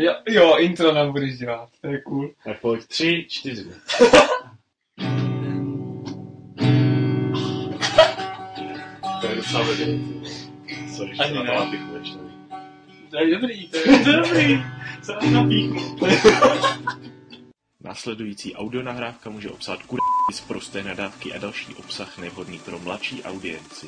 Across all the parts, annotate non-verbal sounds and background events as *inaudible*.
Jo, jo, intro nám budeš dělat, to je cool. Tak pojď, tři, čtyři. to je docela. Sorry, že na ne. to je dobrý, to je, *laughs* dobrý. Co nám napíchu? Následující audionahrávka může obsahovat kur... z prosté nadávky a další obsah nevhodný pro mladší audienci.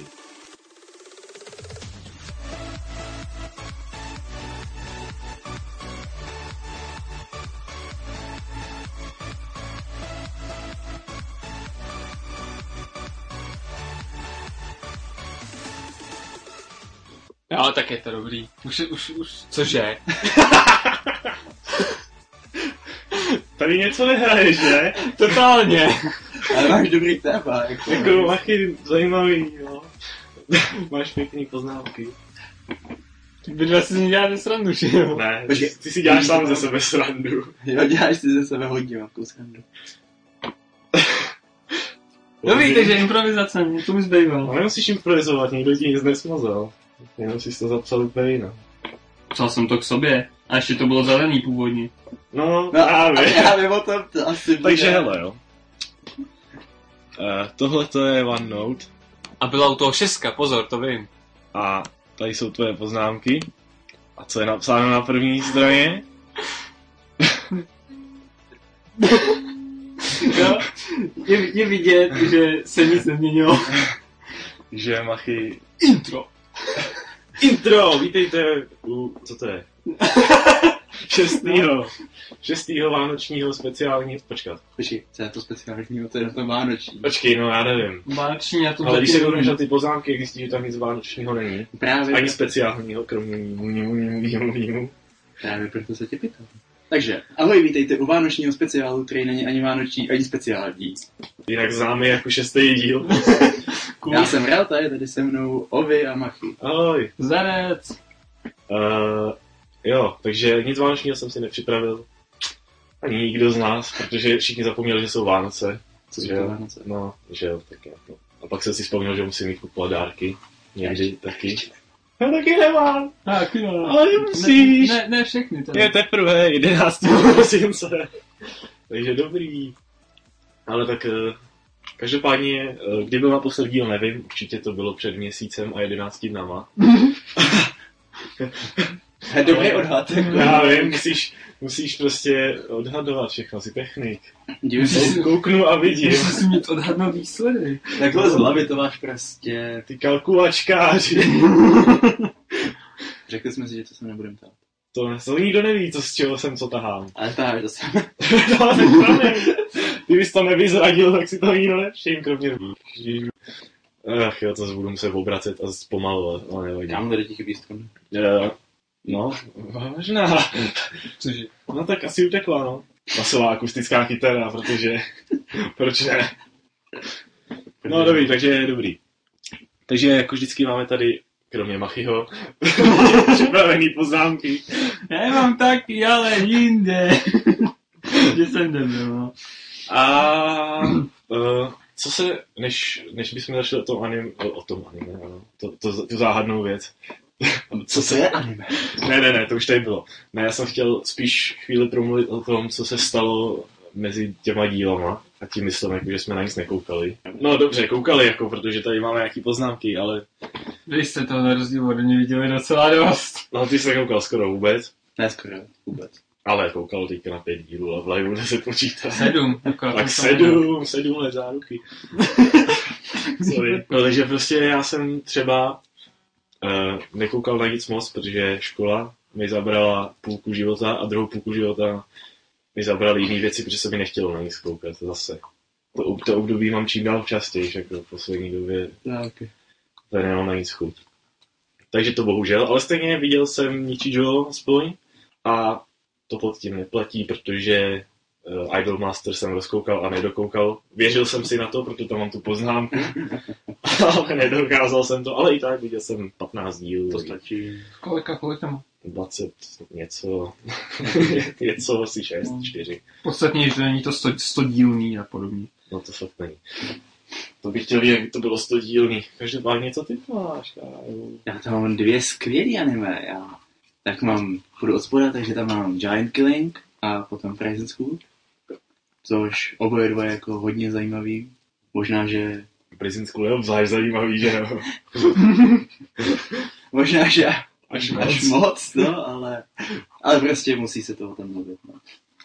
Jo, tak je to dobrý. Už, už, už, cože? *laughs* Tady něco nehraješ, ne? Totálně. *laughs* Ale máš dobrý téma. Jako, Jako machy zajímavý, jo. Máš pěkný poznámky. Vy dva si z ní děláte srandu, že jo? Ne, Počkej. ty si děláš sám ze sebe srandu. jo, děláš si ze sebe hodně velkou srandu. Dobrý, takže improvizace, co mi zbývalo? Ale nemusíš improvizovat, nikdo ti nic nesmazal. Jenom jsi to zapsal úplně jinak. Psal jsem to k sobě. A ještě to bylo zelený původně. No, No, právě. já vím o tom, to asi bude. Takže hele, jo. Uh, tohle to je OneNote A byla u toho šestka, pozor, to vím. a tady jsou tvoje poznámky. A co je napsáno na první straně? Jo? Je, je vidět, že se nic nezměnilo. *laughs* Že machy... Intro. Intro! Vítejte u... Co to je? *laughs* Šestýho. Šestýho vánočního speciálního... Počkat. Počkej, co je to speciálního, to je na to vánoční. Počkej, no já nevím. Vánoční a to Ale když se budeš nevím. na ty poznámky, zjistíš, že tam nic vánočního není. Právě, Ani speciálního, kromě mýmu. právě proto se tě pýtám. Takže, ahoj, vítejte u vánočního speciálu, který není ani vánoční, ani speciální. Jinak známe jako šestý díl. *laughs* Cool. Já jsem Realta, je tady se mnou Ovi a Machy. Ahoj. Zarec. Uh, jo, takže nic vánočního jsem si nepřipravil. Ani nikdo z nás, protože všichni zapomněli, že jsou Vánoce. Co že jsou to jo? Vánoce? No, že jo, tak jako. A pak jsem si vzpomněl, že musím mít kupovat dárky. Někdy taky. Já taky nemám, Tak jo. ale nemusíš. Ne, ne, ne všechny teda. Je teprve 11. prosince. *laughs* Takže dobrý. Ale tak eh, každopádně, eh, kdy byl naposled díl, nevím, určitě to bylo před měsícem a 11 dnama. To je dobrý odhad. Já vím, musíš, musíš prostě odhadovat všechno, si technik. Dívím se, Kouknu a vidím. Musíš si mít odhadnout výsledek. takhle z hlavy to máš prostě. Ty kalkulačkáři. *laughs* Řekli jsme si, že to se nebudeme ptát. To, to nikdo neví, co z čeho jsem co tahám. Ale tak, to se... to ale promiň. Kdybys to nevyzradil, tak si to nikdo nevšim, kromě mě. Ach jo, to se budu muset obracet a zpomalovat, ale nevadí. Kámo, tady chybí struna. Jo, No, možná. Cože? No tak asi utekla, no. Basová akustická kytara, protože... Proč ne? No dobrý, takže je dobrý. Takže jako vždycky máme tady, kromě Machyho, *laughs* připravený poznámky. Já mám taky, ale jinde. *laughs* Že jsem debil, no. A uh, co se, než, než bychom začali o tom anime, o, o tom anime, ano, to, to, tu záhadnou věc. *laughs* Co to je anime? Ne, ne, ne, to už tady bylo. Ne, já jsem chtěl spíš chvíli promluvit o tom, co se stalo mezi těma dílama. A tím myslím, jako, že jsme na nic nekoukali. No dobře, koukali, jako, protože tady máme nějaký poznámky, ale Vy jste to na rozdíl ode mě viděli docela dost. no, ty jsi nekoukal skoro vůbec. Ne, skoro, vůbec. Ale koukal teďka na pět dílů a v live *laughs* se počítá. Sedm. Tak sedm, sedm let záruky. *laughs* Sorry. No, takže prostě já jsem třeba uh, nekoukal na nic moc, protože škola mi zabrala půlku života a druhou půlku života mi zabrali jiné věci, protože se mi nechtělo na nic koukat zase. To, to období mám čím dál častěji, jako v poslední době No, okay. to nemám na nic chuť. Takže to bohužel, ale stejně viděl jsem Nichijou aspoň a to pod tím neplatí, protože uh, Idolmaster jsem rozkoukal a nedokoukal. Věřil jsem si na to, protože tam mám tu poznámku, *laughs* ale nedokázal jsem to, ale i tak viděl jsem 15 dílů, To stačí. Kolika, kolika má? 20 něco, *laughs* něco asi 6, 4. Podstatně, že není to 100, 100 dílný a podobně. No to fakt není. To bych chtěl vědět, to bylo 100 dílný. Každopádně, co ty máš? Já tam mám dvě skvělé anime. Já Tak mám, půjdu od spoda, takže tam mám Giant Killing a potom Prison School, což oboje dva jako hodně zajímavý. Možná, že Prison School je obzvlášť zajímavý, že jo? *laughs* Možná, že Až až moc, no, ale, ale prostě musí se toho tam mluvit. No.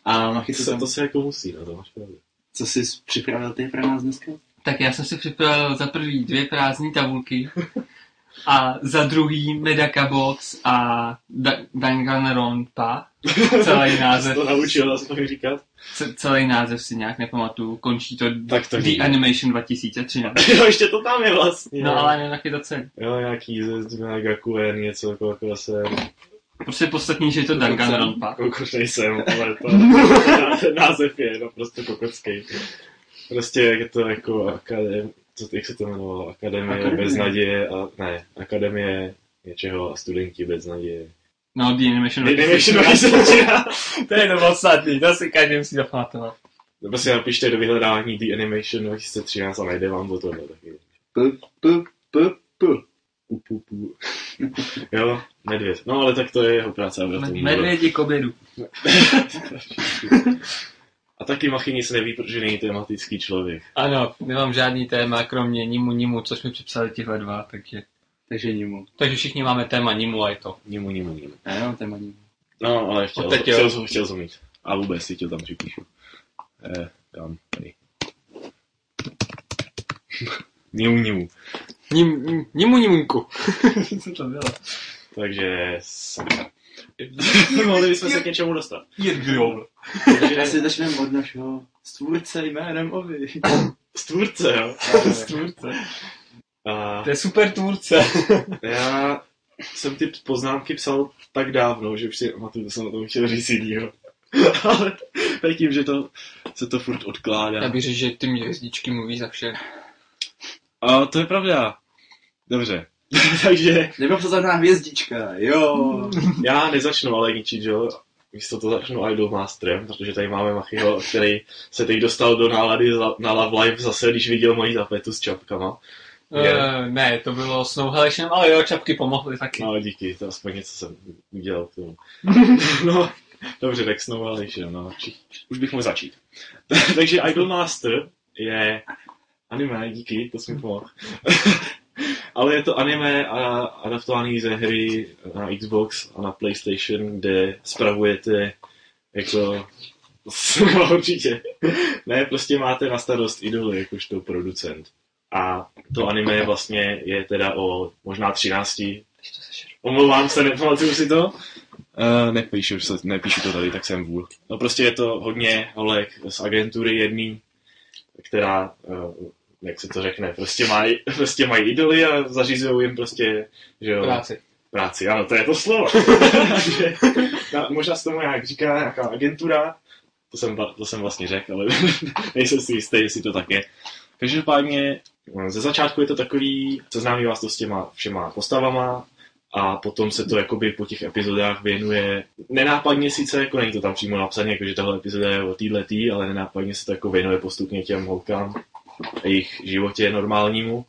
A se, tam, to se jako musí, no to máš pravdu. co jsi připravil ty pro nás dneska? Tak já jsem si připravil za prvý dvě prázdné tabulky a za druhý Medaka Box a Da- Danganronpa. Celý *laughs* název, to naučil aspoň říkat? c- celý název si nějak nepamatuju. Končí to Tak to The. Animation 2013. *laughs* Jo, ještě to tam je vlastně. No ale je to celý. Jo, nějaký z Megakuen, něco jako, jako se... Prostě podstatní, že je to Danganronpa. Kokoš nejsem, ale to, ten *laughs* název je kokocký. Prostě jak je to jako akadem, co, jak se to jmenovalo? Akademie, Akademie. bez naděje a ne, Akademie něčeho a studenti bez naděje. No, The Animation Animation *laughs* 2013. to je to podstatný, to si každý musí zapamatovat. Nebo si napište do vyhledávání The Animation 2013 a najde vám to tohle taky. P, p, p, p. Pu, pu, pu. jo, medvěd. No ale tak to je jeho práce. Medvědi k obědu. *laughs* A taky Machy nic neví, protože není tematický člověk. Ano, nemám žádný téma, kromě Nimu Nimu, což mi připsali tihle dva, takže... Takže Nimu. Takže všichni máme téma Nimu a je to. Nimu, nimu, nimu. Já jenom téma Nimu. No, ale chtěl, Odteď chtěl, jo. chtěl, chtěl jsem mít. A vůbec si to tam připíšu. Eh, kam? Tady. *laughs* Nimu, nimu. Nim, nimu Nimunku. *laughs* Co to bylo? Takže... sakra. *laughs* Mohli bychom se k něčemu dostat. Jirgul. Já si začneme od našeho stvůrce jménem Ovi. *laughs* Stvůrce, jo. Tvůrce. A To je super tvůrce. *laughs* já jsem ty poznámky psal tak dávno, že už si pamatuju, to jsem na tom chtěl říct jinýho. Ale tím, že to, se to furt odkládá. Já bych řekl, že ty hvězdičky mluví za vše. A to je pravda. Dobře. *laughs* Takže Nebo to znamená hvězdička, jo. já nezačnu ale ničit, jo. Místo to začnu Idol Masterem, protože tady máme Machyho, který se teď dostal do nálady za- na Love Live zase, když viděl moji tapetu s čapkama. Uh, ne, to bylo s Snowhalešem, ale jo, čapky pomohly taky. No díky, to aspoň něco jsem udělal k tomu. *laughs* no, dobře, tak že jo, no. či- Už bych mohl začít. *laughs* Takže Idol Master je anime, díky, to jsi mi pomohl. Ale je to anime a adaptovaný ze hry na Xbox a na PlayStation, kde spravujete jako no, *laughs* určitě. Ne, prostě máte na starost idoly jakožto producent. A to anime vlastně je teda o možná 13 Omlouvám se, nepamatuju si to. Uh, nepíšu, se, nepíšu to tady, tak jsem vůl. No prostě je to hodně holek z agentury jedný, která, uh, jak se to řekne, prostě mají *laughs* prostě mají idoly a zařizují jim prostě, že jo, Práci. práci. Ano, to je to slovo. Takže, *laughs* na, možná se tomu nějak říká nějaká agentura, to jsem, to jsem vlastně řekl, ale *laughs* nejsem si jistý, jestli to tak je. Každopádně eh, ze začátku je to takový, seznámí vás to s těma všema postavama a potom se to jakoby po těch epizodách věnuje nenápadně sice, jako není to tam přímo napsané, jako že tahle epizoda je o týhle tý, ale nenápadně se to jako věnuje postupně těm holkám jejich životě normálnímu,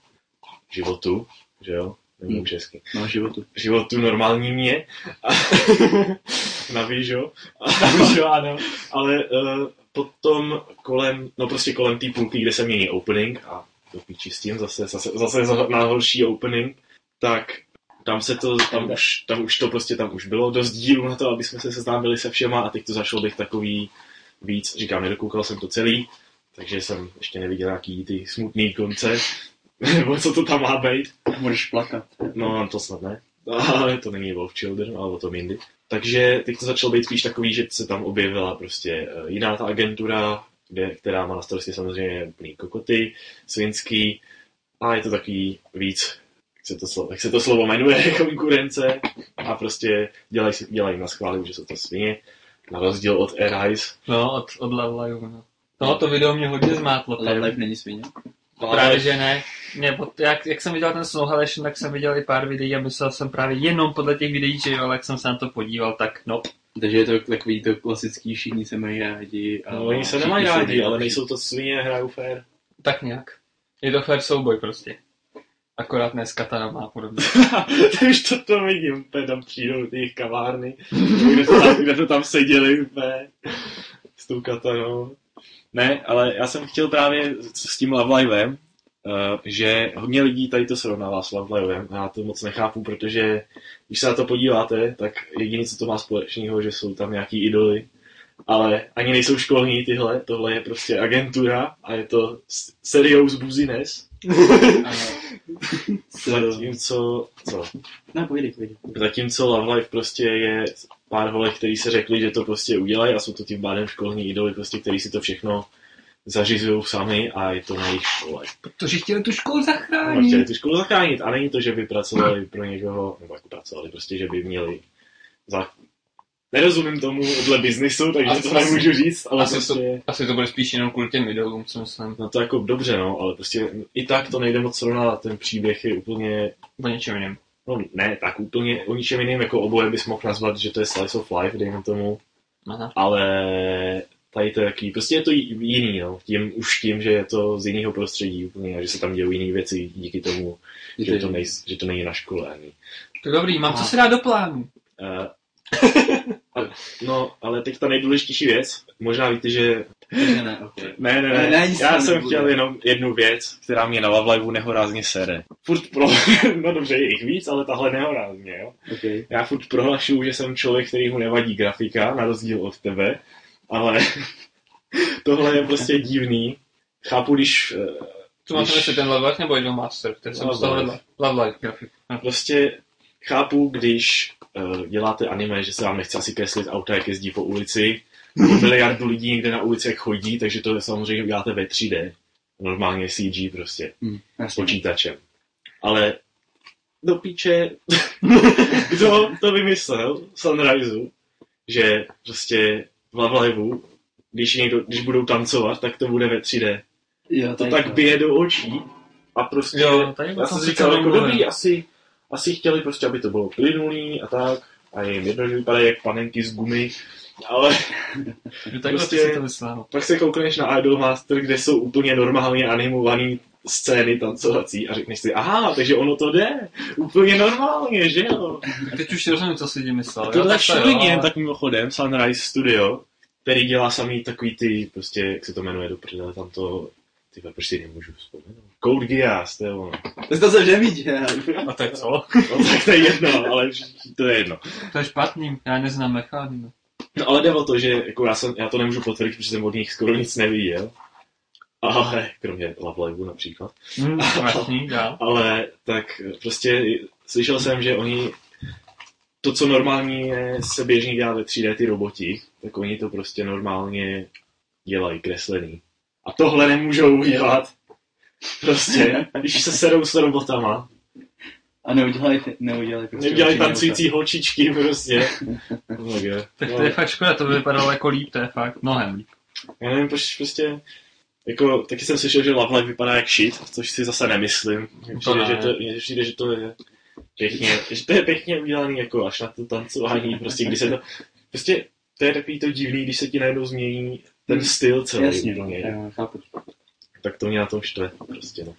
životu, že jo, není Hmm. česky No, životu. životu normální mě. *laughs* Na výžo. A, *laughs* Jo, ano. ale uh, potom kolem, no prostě kolem té půlky, kde se mění opening a to píči s tím, zase, zase, zase za- na horší opening, tak tam se to, tam už, tam už to prostě, tam už bylo dost dílů na to, aby jsme se seznámili se všema a teď to zašlo být takový víc, říkám, nedokoukal jsem to celý, takže jsem ještě neviděl nějaký ty smutný konce, *laughs* nebo co to tam má být. Můžeš plakat. No, to snad ne. Ale to není Wolf Children, ale o tom jindy. Takže teď to začalo být spíš takový, že se tam objevila prostě eh, jiná ta agentura, kde, která má na starosti samozřejmě úplný kokoty, svinský, a je to takový víc, jak se to slovo, jak se to slovo jmenuje, *laughs* konkurence, a prostě dělají, si- dělají na schválu, že jsou to svině, na rozdíl od Arise. No, od, od Love Live, no. No, to video mě hodně zmátlo. Life není svině. No, Právě, že ne. Mě, jak, jak, jsem viděl ten Snowhalation, tak jsem viděl i pár videí a myslel jsem právě jenom podle těch videí, že jo, ale jak jsem se na to podíval, tak no. Takže je to takový to klasický, všichni se mají rádi. A No, oni se nemají jsou rádi, nejlepší. ale nejsou to svině, hrajou fair. Tak nějak. Je to fair souboj prostě. Akorát ne s katanama a podobně. *laughs* už to, to vidím, úplně tam přijdou ty jejich kavárny, kde to tam, kde to tam seděli úplně s tou katanou. Ne, ale já jsem chtěl právě s tím Love Livem, uh, že hodně lidí tady to srovnává s Love Livem. Já to moc nechápu, protože když se na to podíváte, tak jediné, co to má společného, že jsou tam nějaký idoly, ale ani nejsou školní tyhle, tohle je prostě agentura a je to serious business. *laughs* Zatímco, co? No, pojdej, pojdej. Zatímco Love Life prostě je pár holek, který se řekli, že to prostě udělají a jsou to tím pádem školní idoly, prostě, který si to všechno zařizují sami a je to na jejich škole. Protože chtěli tu školu No, zachránit. chtěli tu školu zachránit a není to, že by pracovali pro někoho, nebo jako pracovali, prostě, že by měli za... Nerozumím tomu dle biznisu, takže Asi- to nemůžu říct, ale asi prostě... Asi to bude spíš jenom kvůli těm idolům, co myslím. No to jako dobře, no, ale prostě i tak to nejde moc srovnat, ten příběh je úplně O něčem jiném. No ne, tak úplně o ničem jiném jako oboje bys mohl nazvat, že to je slice of life, dejme tomu, Aha. ale tady to je jaký, prostě je to jiný, no, tím, už tím, že je to z jiného prostředí úplně, a že se tam dějí jiné věci díky tomu, že to, nej, že to není na škole ani. To dobrý, mám co se dát do plánu. Uh, *laughs* no, ale teď ta nejdůležitější věc, možná víte, že Takže ne, ok. Ne, ne, Ne, ne. Já jsem nebude. chtěl jenom jednu věc, která mě na Love Liveu nehorázně sere. Furt pro... *laughs* no dobře, je jich víc, ale tahle nehorázně, jo. okay. Já furt prohlašuju, že jsem člověk, který mu nevadí grafika, na rozdíl od tebe, ale *laughs* tohle je prostě divný. Chápu, když eh, Co máte Když- ten Love Life nebo Idol Master? Ten jsem dostal. Love Life grafik. Hm. prostě chápu, když děláte anime, že se vám nechce asi kreslit auta, jak jezdí po ulici, miliardu lidí někde na ulici, jak chodí, takže to je samozřejmě děláte ve 3D. Normálně CG prostě. hm, s počítačem. Ale do píče, *laughs* kdo to vymyslel, Sunriseu, že prostě v Love Liveu, když, někdo, když budou tancovat, tak to bude ve 3D. Jo, To tak bije do očí a prostě, Jo, já jsem si říkal, jako dobrý, asi, asi chtěli prostě, aby to bylo plynulý a tak, a je jim jedno, že vypadají jak panenky z gumy, ale *laughs* takhle Prostě- to myslel. pak se koukneš na Idol Master, kde jsou úplně normálně animované scény tancovací a řekneš si, aha, takže ono to jde, úplně normálně, že jo? Teď už rozumím, co si tím myslel. A tohle všude jen ale- tak mimochodem, Sunrise Studio, který dělá samý takový ty, prostě, jak se to jmenuje do prdele, tam to, ty proč si nemůžu vzpomenout. Code Geass, to je ono. To jsem neviděl. A to je co? *laughs* No tak to je jedno, ale to je jedno. To je špatný, já neznám mechanizmy. No ale jde o to, že jako já, jsem, já to nemůžu potvrdit, protože jsem od nich skoro nic neviděl. Ale, kromě Love Liveu například. Hm, jasný, dál. Ale tak prostě slyšel jsem, že oni to, co normálně se běžně dělá ve 3D ty roboti, tak oni to prostě normálně dělají kreslený. A tohle nemůžou udělat. Prostě, když se serou s robotama, A neudělali, neudělali prostě nedělají určitě tancující holčičky prostě. Tak to je fakt škoda, to by vypadalo jako líp, to je fakt mnohem líp. Já nevím, proč prostě, jako, taky jsem slyšel, že Love Live vypadá jak shit, což si zase nemyslím. Mně To Přijde, ne. že to, mně přijde, že to je pěkně, že to je pěkně udělaný jako až na to tancování, prostě když se to, prostě to je takový to divný, když se ti najednou změní ten styl celý. Jasně, no, já chápu. Tak to mě na tom štve, prostě no.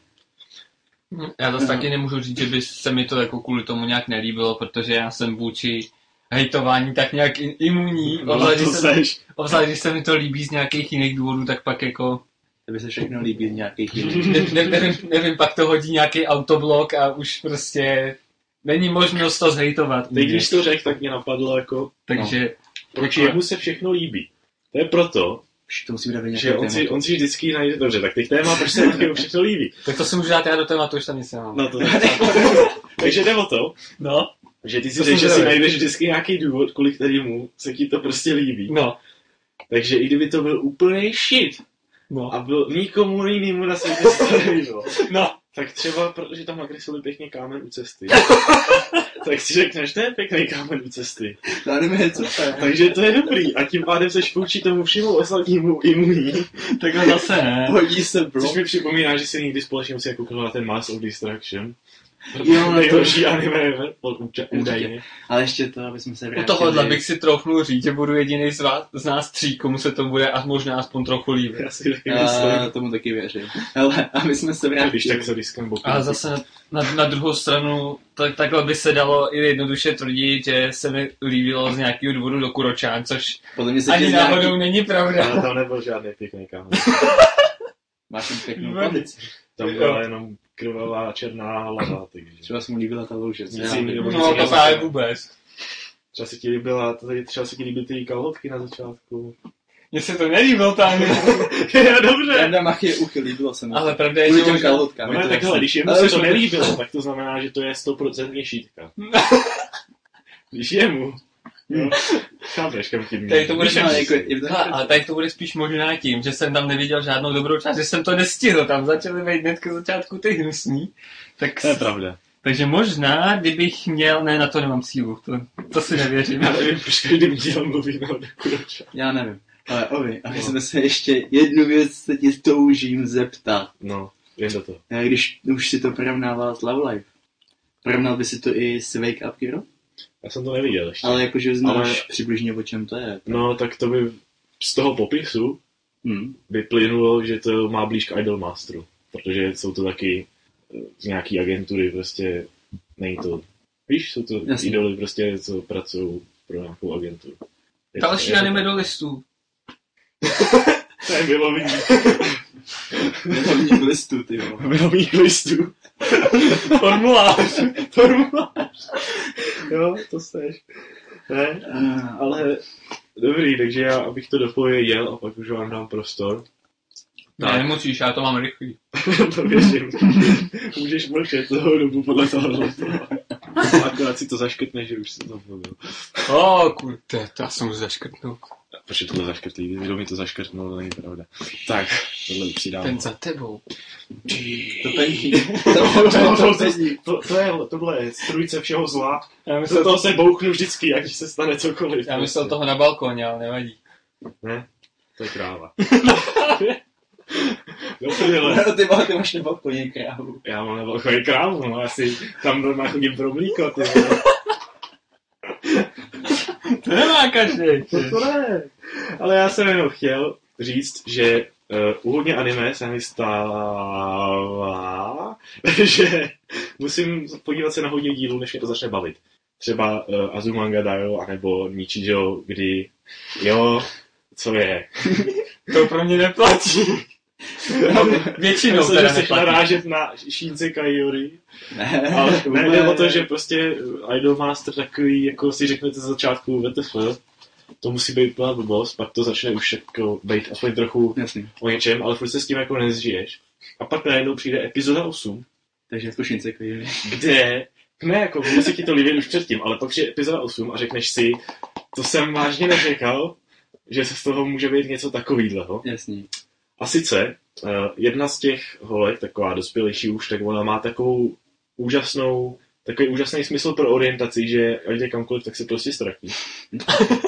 Já zase No. taky nemůžu říct, že by se mi to jako kvůli tomu nějak nelíbilo, protože já jsem vůči hejtování tak nějak imunní, No, obzvlášť, když se, obzvlášť, když se mi to líbí z nějakých jiných důvodů, tak pak jako, Tebe se všechno líbí z nějakých jiných. ne, ne, nevím, nevím, pak to hodí nějaký autoblok a už prostě není možnost to zhejtovat. Teď, když to řekl, tak mě napadlo jako, Takže proč Jako- jemu se všechno líbí. To je proto, Už to musí být že on si, on si vždycky najde, dobře, tak teď téma, proč se jemu všechno líbí. tak to si můžu dát já do tématu, už tam nic nemám. No to *laughs* Takže jde o to, No, že ty si řekl, že si najdeš vždycky nějaký důvod, kvůli kterému se ti to prostě líbí. no, Takže i kdyby to byl úplný shit no, a byl nikomu jinému na světě se to *laughs* nelíbilo, no. Tak třeba, protože tam nakreslili pěkně kámen u cesty, *laughs* tak si řekneš, to je pěkný kámen u cesty. Anime je super. Takže to je dobrý a tím pádem seš vůči tomu všemu ostatnímu imunní. Takhle zase ne. Hodí se, bro. Což mi připomíná, že si někdy společně musíme kouknout na ten Mass of Destruction. Jo, no to- anime údajně. Ale ještě to, aby jsme se U vrátili. tohohle bych si troufnul říct, že budu jediný z, vás, z nás tří, komu se to bude a možná aspoň trochu líbit. Já si taky myslím. tomu taky věřím. Ale aby jsme se vrátili. Když tak se diskem bokem. A zase na, na, na druhou stranu, tak, takhle by se dalo i jednoduše tvrdit, že se mi líbilo z nějakého důvodu do Kuročán, což Podle mě se ani náhodou nějaký... není pravda. Ale tam nebyl žádný pěkný kámo. Máš tam pěknou pozici. Tam byla jenom krvavá černá hlava, *clears throat* takže. Třeba se mu líbila ta louže. co Nic já jiného. nevím. No to právě vůbec. Třeba se ti líbila, tady třeba se ti líbily ty kalhotky na začátku. Mně se to nelíbilo tam, *laughs* Dobře. Janda Mach je uchy, líbilo se mi. ale pravda je, že těm kalhotkám. No to takhle, když jemu Ale se to mi- nelíbilo, tak to znamená, že to je 100% šítka. *laughs* Když jemu, jo, *laughs* chápeš, kam tím Tady to bude ale jako, je to Hele, ale tady to bude spíš možná tím, že jsem tam neviděl žádnou dobrou část, že jsem to nestihl, tam začaly být hnedka začátku ty hnusný. Tak, To je pravda. takže možná, kdybych měl, ne, na to nemám sílu, to, to si nevěřím. *laughs* Já nevím, proč každý díl mluví na Kuroča. Já nevím. Ale Ovi, aby jsme se ještě jednu věc se ti toužím zeptat. No, jen do toho. Eh, Když už si to porovnával s Love Life, porovnal by si to i s Wake Up Hero? Já jsem to neviděl ještě. Ale jakože znáš Ale- přibližně o čem to je. No, tak to by z toho popisu Hm. vyplynulo, že to má blíž k Idolmasteru. Protože jsou to taky eh, z nějaký agentury, prostě není to... Víš, jsou to Jasně. idoly prostě, co pracují pro nějakou agenturu. Je Další to- anime do listů. *laughs* To je milovní. *laughs* Hlavní listu, ty vole. Milovních listů. Formulář. Formulář. jo, to seš. Ne, Eh, ale dobrý, takže já, abych to do poje jel a pak už vám dám prostor. Ne, nemusíš, já to mám rychlý. *laughs* to věřím. Můžeš mlčet toho dobu podle toho. Akorát si to zaškrtneš, že už si to mluvil. O, oh, kur, to, to já jsem už zaškrtnul. Proč je tohle zaškrtlý? Kdo mi to zaškrtnul, to není pravda. Tak, tohle už si dám. Ten za tebou. To pení. *laughs* to, To, to, to, to, to, to, je, tohle je strujce všeho zla. Já Do myslel, toho se bouchnu vždycky, ať se stane cokoliv. já myslel toho na balkóně, ale nevadí. Ne, to je kráva. *laughs* Do prdele. ty, vole, ty máš na balkoně krávu. Já mám na balkoně krávu, no asi tam doma chodím pro mlíko, ty vole. To nemá každý. *laughs* No to ne. Ale já jsem jenom chtěl říct, že uh, u hodně anime se mi stává, *laughs* že musím podívat se na hodně dílů, než mě to začne bavit. Třeba uh, Azumanga Daioh, anebo Nichijou, kdy jo, co je. *laughs* To pro mě neplatí. No, *laughs* většinou Myslím, teda že neplatí. narážet na Shinse Kaiori, Ne, ale *laughs* ne, vůbec. jde o to, že prostě Idolmaster takový, jako si řeknete z začátku VTF, to musí být plná blbost, pak to začne už jako být aspoň trochu Jasný. o něčem, ale furt se s tím jako nezžiješ. A pak najednou přijde epizoda 8, Takže jako šince klidně. kde, ne jako, se ti to líbit už předtím, ale pak přijde epizoda 8 a řekneš si, to jsem vážně neřekl, že se z toho může být něco takovýhleho. Jasný. A sice, uh, jedna z těch holek, taková dospělejší už, tak ona má takovou úžasnou, takový úžasný smysl pro orientaci, že ať jde kamkoliv, tak se prostě ztratí.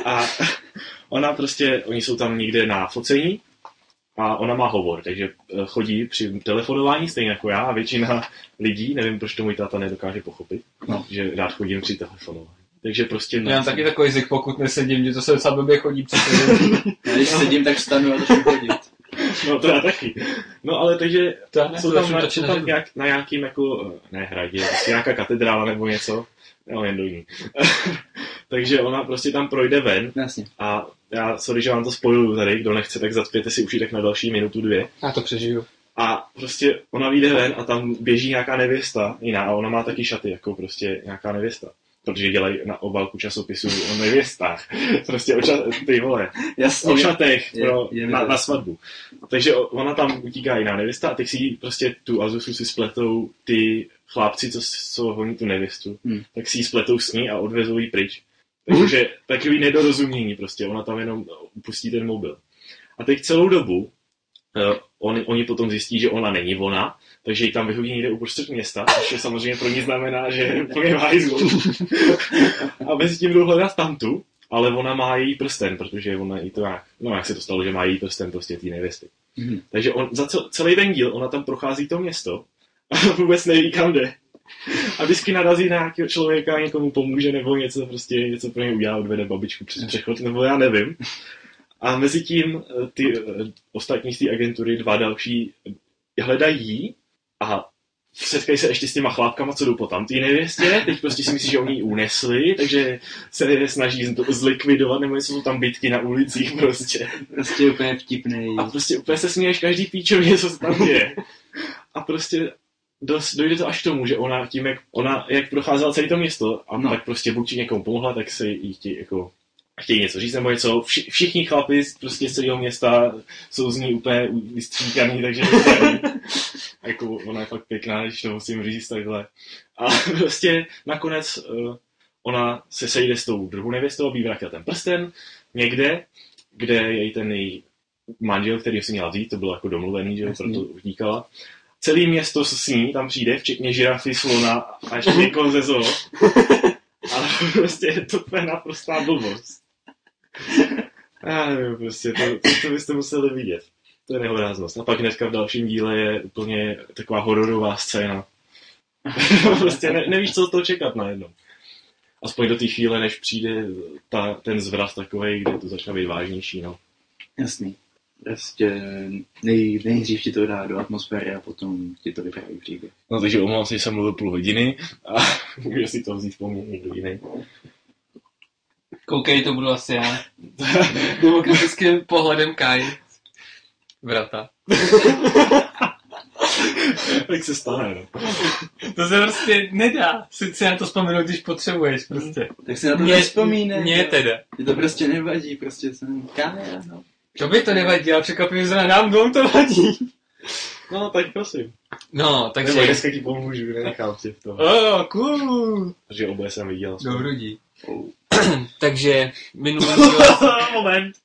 A *laughs* ona prostě, oni jsou tam někde na focení a ona má hovor, takže eh, chodí při telefonování stejně jako já a většina lidí, nevím, proč to můj táta nedokáže pochopit, No. že rád chodím při telefonování. Takže prostě... Já mám taky takový zik, pokud nesedím, že to se docela blbě chodí *laughs* Já když sedím, tak vstanu a začnu chodit. *laughs* No to já taky. No ale takže To já jsou tam, točit jsou tam nějak, na nějakým jako, eh, ne hradě, prostě nějaká katedrála nebo něco, no jen do ní. *laughs* Takže ona prostě tam projde ven Jasně. a já, sorry, že vám to spojuju tady, kdo nechce, tak zacpěte si ušitek na další minutu, dvě. Já to přežiju. A prostě ona vyjde ven a tam běží nějaká nevěsta jiná a ona má taky šaty, jako prostě nějaká nevěsta. Protože dělají na obálku časopisu o nevěstách. *laughs* Prostě o ča- ty vole, Jasně. o šatech je- pro, je mi na, na svatbu. Takže ona tam utíká jiná nevěsta a teď si jí prostě tu Azusu si spletou ty chlápci, co, co honí tu nevěstu, Hmm. tak si ji spletou s ní a odvezou ji pryč. Takže takový nedorozumění prostě, ona tam jenom upustí ten mobil. A teď celou dobu uh, oni, oni potom zjistí, že ona není ona, takže ji tam vyhodí někde uprostřed města, což je samozřejmě pro ní znamená, že je úplně v hajzlu. *laughs* a mezi tím jdou hledat tamtu, ale ona má její prsten, protože ona i to jak, no jak se to stalo, že má její prsten prostě té nevěsty. Mhm. Takže on, za cel, celý ten díl ona tam prochází to město a *laughs* vůbec neví, kam jde. A vždycky narazí na nějakého člověka, někomu pomůže, nebo něco prostě, něco pro ně udělá, odvede babičku přes přechod, nebo já nevím. A mezi tím eh, ty eh, ostatní z té agentury, dva další, hledají jí a setkají se ještě s těma chlápkama, co jdou po tamtý nevěstě, teď prostě si myslí, že oni ji unesli, takže se snaží to zlikvidovat, nebo jsou tam bitky na ulicích prostě. Prostě úplně vtipný. A prostě úplně se směješ každý píčově, co se tam děje. A prostě dost, dojde to až k tomu, že ona tím, jak, ona, jak procházela celé to město, a No. tak prostě buď ti někomu pomohla, tak se jí chtějí, jako, chtějí něco říct nebo něco. Vši, všichni chlapi z- prostě z celého města jsou z ní úplně vystříkaný, takže *laughs* jako ona je fakt pěkná, když to musím říct takhle. A *laughs* prostě nakonec uh, ona se sejde s tou druhou nevěstou, jí vrátila ten prsten někde, kde je jí ten její manžel, který si měla vzít, to bylo jako domluvený, že Jasný. proto utíkala. Celý město s ní tam přijde, včetně žirafy, slona a ještě někoho ze zoo. *laughs* Ale prostě je to úplně naprostá blbost. *laughs* Já nevím, prostě to, to, to byste museli vidět. To je nehoráznost. A pak hnedka v dalším díle je úplně taková hororová scéna. *laughs* prostě ne, nevíš, co od toho čekat najednou. Aspoň do té chvíle, než přijde ta, ten zvrat takový, kde to začne být vážnější. No. Jasný. Prostě nej, nejdřív ti to dá do atmosféry a potom ti to vypráví příběh. no takže omlouvám se, že jsem mluvil půl hodiny a *laughs* může si to vzít po někdo jiný. Koukej, to budu asi já. *laughs* Demokratickým pohledem Kai. Vrata. *laughs* tak se stane, no. To se prostě nedá. Sice na to vzpomenout, když potřebuješ prostě. Tak si na to Mně- nespomínej. Mně jo. teda. Ti to prostě nevadí, prostě jsem kamera, no. To by to nevadí, ale překvapivě že nám dvou to vadí. No, tak prosím. No, Takže takže... dneska ti pomůžu, nenechám tě v tom. Oh, cool. Protože oboje jsem viděl. Dobrodí. *clears throat* Oh. Takže minulý. *laughs* Moment.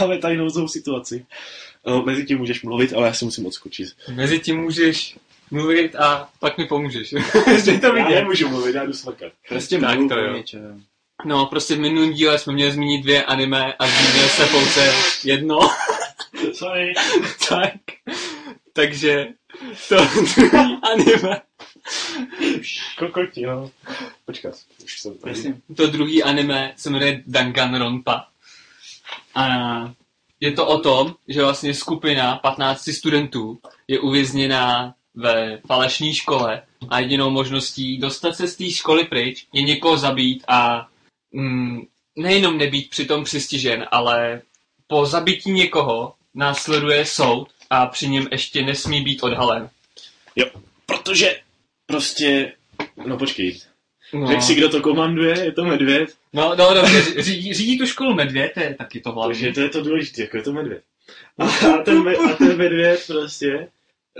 Máme tady nouzovou situaci. No, mezi tím můžeš mluvit, ale já si musím odskočit. Mezi tím můžeš mluvit a pak mi pomůžeš. *laughs* Ještě to Já vidět. nemůžu mluvit, já jdu smakat. Prostě Tak to jo. něčem. No, prostě v minulém díle jsme měli zmínit dvě anime a zmínili se pouze jedno. *laughs* Sorry. tak. Takže to druhý anime. Kokoti, no. Počkat, už jsem tady. To druhý anime se jmenuje Danganronpa. A je to o tom, že vlastně skupina 15 studentů je uvězněná ve falešné škole a jedinou možností dostat se z té školy pryč je někoho zabít a mm, nejenom nebýt přitom přistižen, ale po zabití někoho následuje soud a při něm ještě nesmí být odhalen. Protože prostě, no počkej, No, řekl si, kdo to komanduje, je to medvěd, no, no dobře, řídí, řídí tu školu medvěd, to je taky to hlavní. takže to je to důležité, jako je to medvěd. A, a, ten, me- a ten medvěd prostě,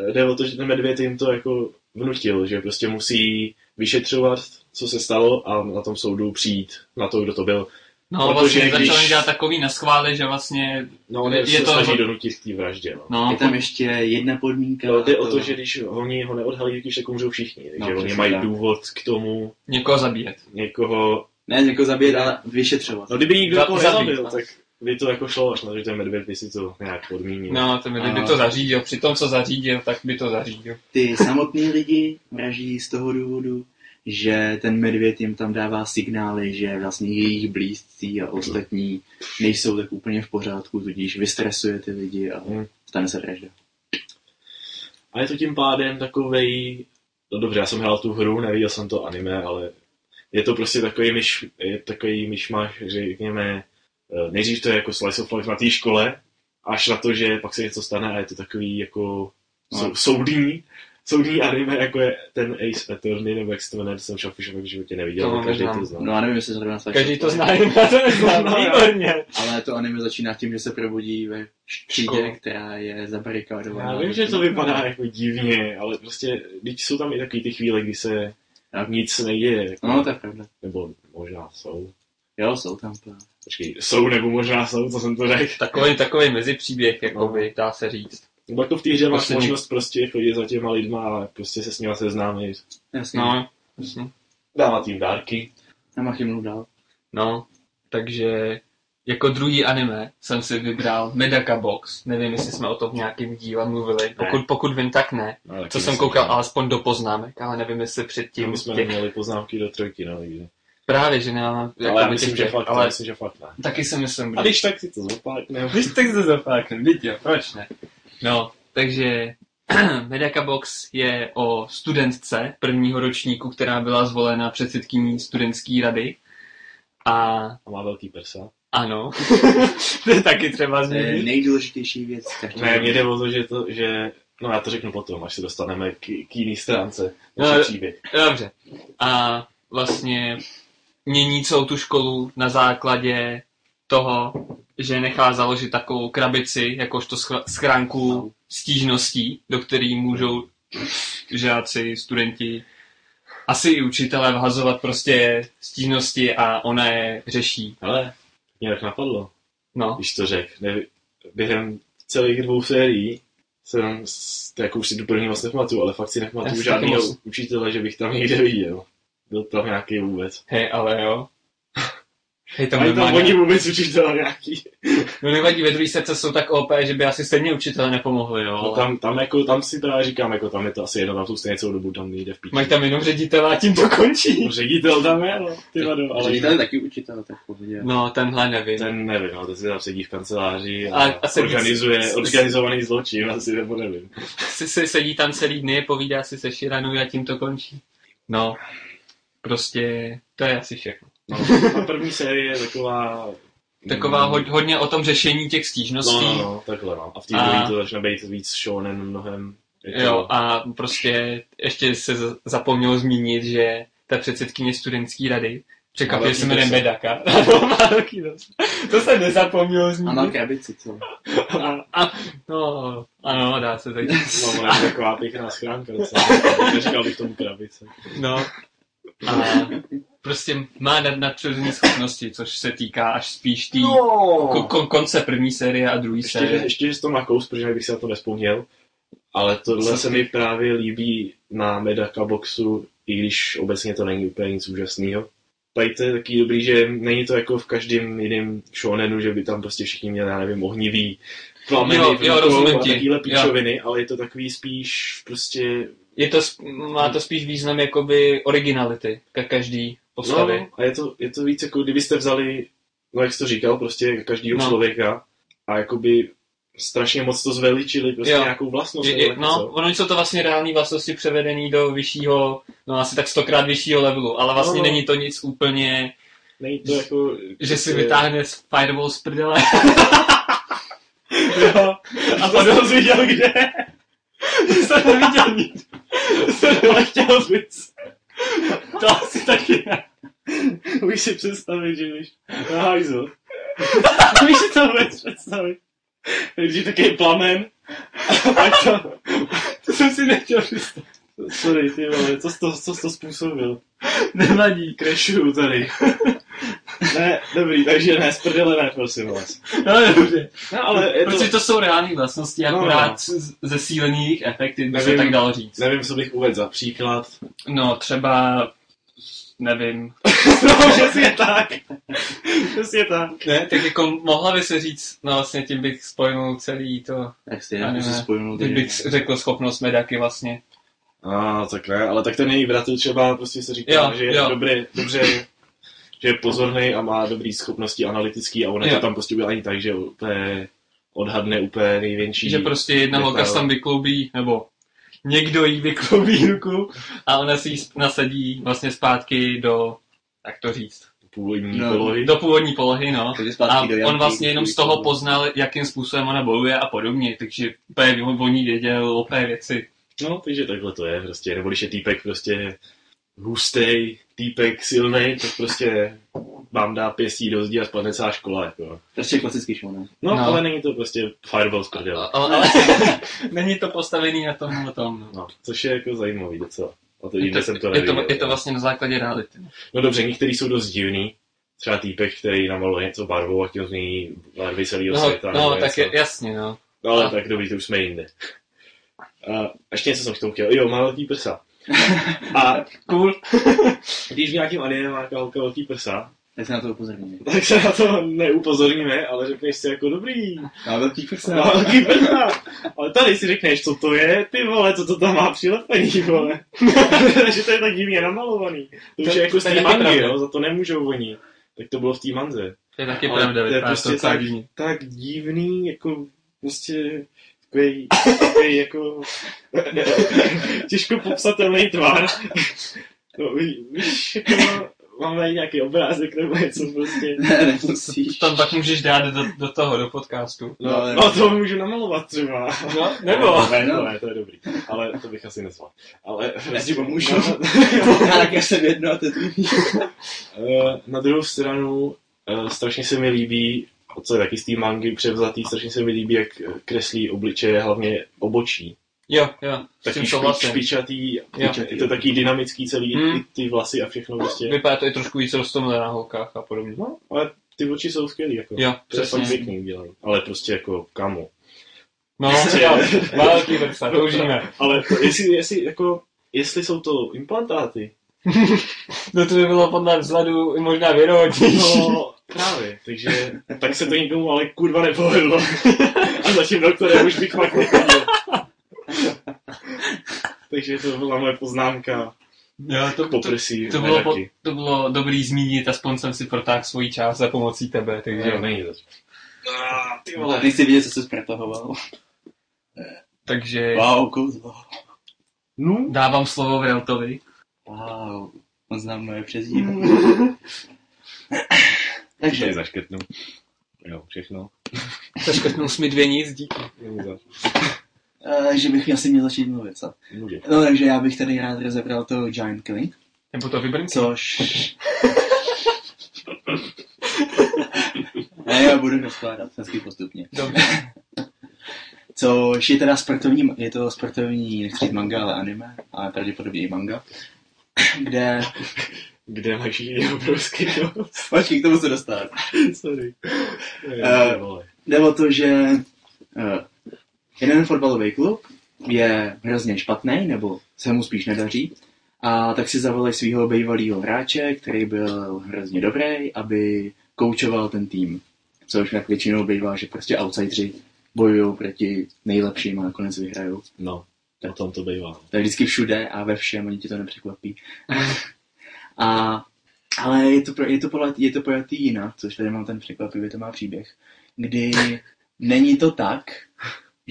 eh, jde o to, že ten medvěd jim to jako vnutil, že prostě musí vyšetřovat, co se stalo a na tom soudu přijít na to, kdo to byl. No, Protože vlastně když- začali dělat takový naschvály, že vlastně, No, on Je je, se to- snaží donutit k té vraždě, no. no, Je tam ještě jedna podmínka. No, jde a o to, že když oni ho neodhalí, když tak umřou všichni. Takže No, oni mají tak. důvod k tomu někoho zabíjet. někoho... Ne jako zabít, ale vyšetřovat. No kdyby nikdo Za- někoho zabít, nezabil, no. tak by to jako šlo, až na to, že ten medvěd by si to nějak podmínil. No, to by, by A- to zařídil. Při tom, co zařídil, tak by to zařídil. Ty samotný lidi vraží z toho důvodu, že ten medvěd jim tam dává signály, že vlastně jejich blízcí a ostatní nejsou tak úplně v pořádku, tudíž vystresuje ty lidi a Hmm. stane se vražda. A je to tím pádem takovej... No dobře, já jsem hrál tu hru, neviděl jsem to anime, ale je to prostě takový, myš, je takový myšmaš, řekněme, eh, nejdřív to je jako slice of life na té škole, až na to, že pak se něco stane a je to takový jako sou, No. soudní, soudní anime, jako je ten Ace Attorney, nebo jak se to jmenuje, to jsem Shellfishovek v životě neviděl, ale každý to zná. No a nevím, jestli dá nazvat Každý to zná, *laughs* já to *laughs* neznám, No, výborně. Ale to anime začíná tím, že se probudí ve třídě, která je zabarikádovaná. Já vím, že to vypadá jako divně, ale prostě, když jsou tam i takový ty chvíle, kdy se Tak. nic neděje, jako, No, to je pravda. nebo možná jsou. Jo, jsou tam to. Počkej, jsou nebo možná jsou, co jsem to řekl. Takový, takový mezipříběh, jakoby, dá se říct. Nebo jako v té hře máš Poslední. možnost prostě chodit za těma lidma a prostě se s nimi seznámit. Jasně. No, jasně. Dávat jim dárky. A mluv dál. No, takže jako druhý anime jsem si vybral Medaka Box. Nevím, jestli jsme o tom v nějakém díle mluvili. Pokud, pokud vím, tak ne. No, Co jsem myslím, koukal že ne. alespoň do poznámek, ale nevím, jestli předtím. My jsme těch- neměli poznámky do trojky, no, nikdy. Právě, že nemám Ale já jakoby myslím, těch že fakt, ale myslím, že fakt ne. taky si myslím, A když tak si to zopákne. Když tak se zapáknem, vidíte, jo, proč ne? No, takže *clears throat* Medaka Box je o studentce prvního ročníku, která byla zvolena předsedkyní studentské rady. A A má velký prsa. Ano, *laughs* to je taky třeba To je změnit. nejdůležitější věc. každý Ne, mě jde o to, že to, že... No já to řeknu potom, až se dostaneme k, k jiný stránce. No, příběh. Dobře. A vlastně mění celou tu školu na základě toho, že nechá založit takovou krabici, jakožto schránku stížností, do který můžou žáci, studenti, asi i učitelé vhazovat prostě stížnosti a ona je řeší. Ale mě tak napadlo, No, když to řek. Ne, během celých dvou sérií jsem, jako už si tu první moc nepamatuju, ale fakt si nepamatuju žádného moc. učitele, že bych tam někde viděl. Byl tam nějaký vůbec. hej, ale jo. Hej, tam tam normálně, oni vůbec učitele nějaký. no nevadí, ve druhé srdce jsou tak OP, že by asi stejně učitelé nepomohli, jo. No, tam, tam, jako, tam si právě říkám, jako tam je to asi jedno, tam jsou stejně celou dobu, tam nejde v píči. Mají tam jenom ředitele a tím to končí. Ředitel tam je, no, ty vado, ale Ředitel je taky učitel, tak pohodě. No, tenhle nevím. ten nevím, ale ten si tam sedí v kanceláři a, A- a sedí- organizuje s- s- organizovaný zločin, asi nebo nevím. Si, si sedí tam celý dny, povídá si se Širanou a tím to končí. No, prostě to je asi všechno. No, a první série je taková... Taková mm, ho, hodně o tom řešení těch stížností. No, no, no, takhle no. A v té A- druhé to začne být víc shonen mnohem. Je to- Jo, a prostě ještě se zapomnělo zmínit, že ta předsedkyně studentské rady. Ano, *laughs* má velký nos. To se nezapomnělo A má zmínit. krabici, co? A, a, no, ano, dá se tak. No, ona je taková pěkná schránka. Neříkal bych tomu krabice. No. A prostě má nad, nadpřirozené schopnosti, což se týká až spíš tý ko, kon, konce první série a druhé Ještě, série. ještě, že jsi to nakous, protože bych si na to nespomněl. Ale tohle Co se ty? mi právě líbí na Medaka boxu, i když obecně to není úplně nic úžasného. Tady to je taky dobrý, že není to jako v každém jiném shonenu, že by tam prostě všichni měli, já nevím, ohnivý plameny Jo, jo, rozumím a ti. takovýhle Jo. píčoviny, ale je to takový spíš prostě... Je to, má to spíš význam jakoby originality, ka každý postavy. No, a je to, je to víc jako kdybyste vzali, no jak jsi to říkal, prostě každýho No. člověka a jakoby strašně moc to zveličili, prostě Jo. nějakou vlastnost. Je, je, no, co. ono jsou to vlastně reální vlastnosti převedený do vyššího, no asi tak stokrát vyššího levelu, ale vlastně No, no. není to nic úplně, Není to jako... že si prostě- vytáhne z Fireball z prdele. *laughs* Jo, a to jsi viděl kde? jsem neviděl nic. Ale chtěl bys. To asi taky ne. *laughs* Umíš si představit, že jdeš na hajzl. *laughs* Umíš si to vůbec představit? Takže takový plamen. A to... To jsem si nechtěl představit. Sorry, ty vole, co jsi to, co jsi to způsobil? Nevadí. Crashuju tady. *laughs* ne, dobrý, takže ne, z prdele ne, prosím vás. No dobře. No, ale je to... Protože to jsou reální vlastnosti, No, akorát no. z- zesílený jejich efekty, by se Nevím. tak dalo říct. Nevím, co bych uvedl za příklad. No třeba, nevím. No, přesně tak. Přesně tak. Ne, tak jako mohla by se říct, no vlastně tím bych spojil celý to, Tak jsi Já nevím, se spojnul. tím bych řekl schopnost Medaky vlastně. A tak ne, ale tak ten její bratr třeba prostě se říká, Jo, že je jo. dobrý, dobře, že je pozorný a má dobrý schopnosti analytický a ona Jo. to tam prostě byla ani tak, že úplně odhadne úplně největší. Že prostě jedna holka tam vykloubí, nebo někdo jí vykloubí ruku a ona si ji nasadí vlastně zpátky do, jak to říct, původní No. polohy. do původní polohy, no. A do on vlastně jenom z toho poznal, jakým způsobem ona bojuje a podobně, takže úplně o ní věděl opé věci. No, takže takhle to je prostě, nebo když je týpek prostě hustý, týpek silný, tak prostě vám dá pěstí do zdí a spadne celá škola, jako. Prostě klasický show, ne? No, No. ale není to prostě fireball z. Ale, ale *laughs* *laughs* není to postavený na tom, na tom. No. No, což je jako zajímavý docela. A to Je, jinde to, jsem to je, neviděl. to, je to vlastně na základě reality. No dobře, některý jsou dost divný. Třeba týpek, který namaluje něco barvou a tím změní barvy celého No, světa. no tak něco. je, jasně, no. No, ale a- tak dobrý, to už jsme jinde. A ještě něco jsem k tomu chtěl. Jo, má velký prsa. *laughs* A Cool. *laughs* když v nějakém anime má holka velký prsa, Tak se na to upozorníme. *laughs* tak se na to neupozorníme, ale řekneš si jako dobrý, A velký prsa. no, velký prsa. Ale tady si řekneš, co to je, ty vole, co to tam má přilepený, vole. *laughs* že to je tak divně namalovaný. To už To- je jako z té taky mangy, jo, za to nemůžou oni. Tak to bylo v té manze. To je taky Ale pravda, to je vypadá prostě to tak, divně. tak divný, jako prostě takový, takový jako *laughs* těžko popsatelný tvar. No, ví- víš, jako mám tady nějaký obrázek nebo něco prostě. Ne, nemusíš. Tam pak můžeš dát do, do toho, do podcastu. No, No, no, to můžu namalovat třeba. No, nebo? Ne, No. to ne, to je dobrý. Ale to bych asi nezval. Ale Já ti pomůžu. *laughs* Na, Tak já jsem jedno a to je tvý. eh, na druhou stranu eh, strašně se mi líbí, co je taky z té mangy převzatý, strašně se mi líbí, jak kreslí obličeje, hlavně obočí. Jo, jo, s tím souhlasím. špičatý, Jo. je to taky dynamický celý, Hmm. ty vlasy a všechno prostě. Vypadá to i trošku víc rostomilé na holkách a podobně. No, ale ty oči jsou skvělý, jako. Jo, to je fakt přesně. pěkný udělaný. Ale prostě jako, kamo. No, *laughs* jo, velký vrsta, toužíme. Ale to, jestli, jestli, jako, jestli jsou to implantáty, *laughs* No to by bylo podle vzhledu i možná věrohodnější. No, právě, takže tak se to nikomu ale kurva nepovedlo. *laughs* A za tím doktorem už bych fakt nechodil. *laughs* takže to byla moje poznámka Jo, to, to, to, bylo, po, to bylo dobrý zmínit, aspoň jsem si protáhl svoji část za pomocí tebe, takže Jo, není to. Ah, ty vole. Nechci vidět, co jsi zpretahoval. takže Wow, kouzlo. No, dávám slovo Vreltovi. Wow, on znám moje přezdívky. *laughs* takže Takže, zaškrtnu. Jo, všechno. Zaškrtnul jsi mi dvě nic, díky. Uh, že bych asi měl začít mluvit, co? Může. No, takže já bych tady rád rozebral to Giant Killing, Nebo to vybrň? což... ne, *laughs* já budu rozkládat hezky postupně. Dobře. *laughs* Což je teda sportovní, je to sportovní, nechci říct manga, ale anime, ale pravděpodobně i manga, *clears throat* kde... Kde máš jiný obrovský nos? Počkej, k tomu se dostat. Sorry. Eh, vole. Jde o to, že uh, jeden fotbalový klub je hrozně špatný, nebo se mu spíš nedaří, a tak si zavolali svého bývalého hráče, který byl hrozně dobrý, aby koučoval ten tým. Což jak většinou bývá, že prostě outsidři bojují proti nejlepším a nakonec vyhrajou. No, o tom to bývá. To je vždycky všude a ve všem, ani ti to nepřekvapí. *laughs* a, ale je to, pro- je to, podle, je to pojatý jinak, což tady mám ten překvapivý, to má příběh, kdy není to tak,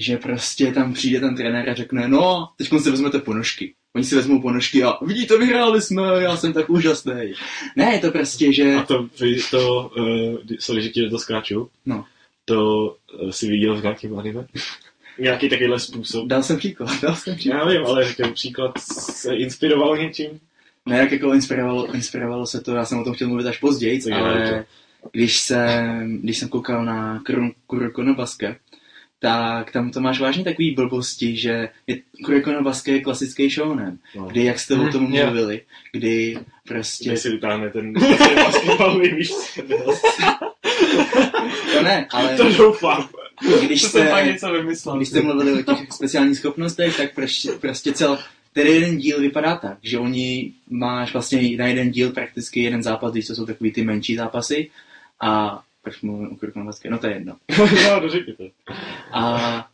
že prostě tam přijde ten trenér a řekne, no, teď si vezmete ponožky. Oni si vezmou ponožky a vidíte, vyhráli jsme, já jsem tak úžasný. Ne, je to prostě, že... A to, to uh, sorry, že ti toho skáču. No. To uh, si viděl v nějakém anime? *laughs* Nějaký takovýhle způsob. Dal jsem příklad, dal jsem příklad. Já vím, ale říkám, příklad se inspiroval něčím. Ne, jak jako inspirovalo, inspirovalo se to, já jsem o tom chtěl mluvit až později, ale když jsem, když jsem koukal na Kuroko no Basket, tak tam to máš vážně takový blbosti, že je, Kuroko no Basket je klasický shonen, No. kdy, jak jste o tom jo. mluvili, kdy prostě, Když si vytáhne ten *laughs* basketbalový víš, to ne, ale to doufám. když jste, něco vymyslel. když jste mluvili o těch *laughs* speciálních schopnostech, tak prostě, prostě cel, ten jeden díl vypadá tak, že oni máš vlastně na jeden díl prakticky jeden zápas, když to jsou takový ty menší zápasy a proč mluvím o Kuroko no no to je jedno. *laughs* no, dořekni to. A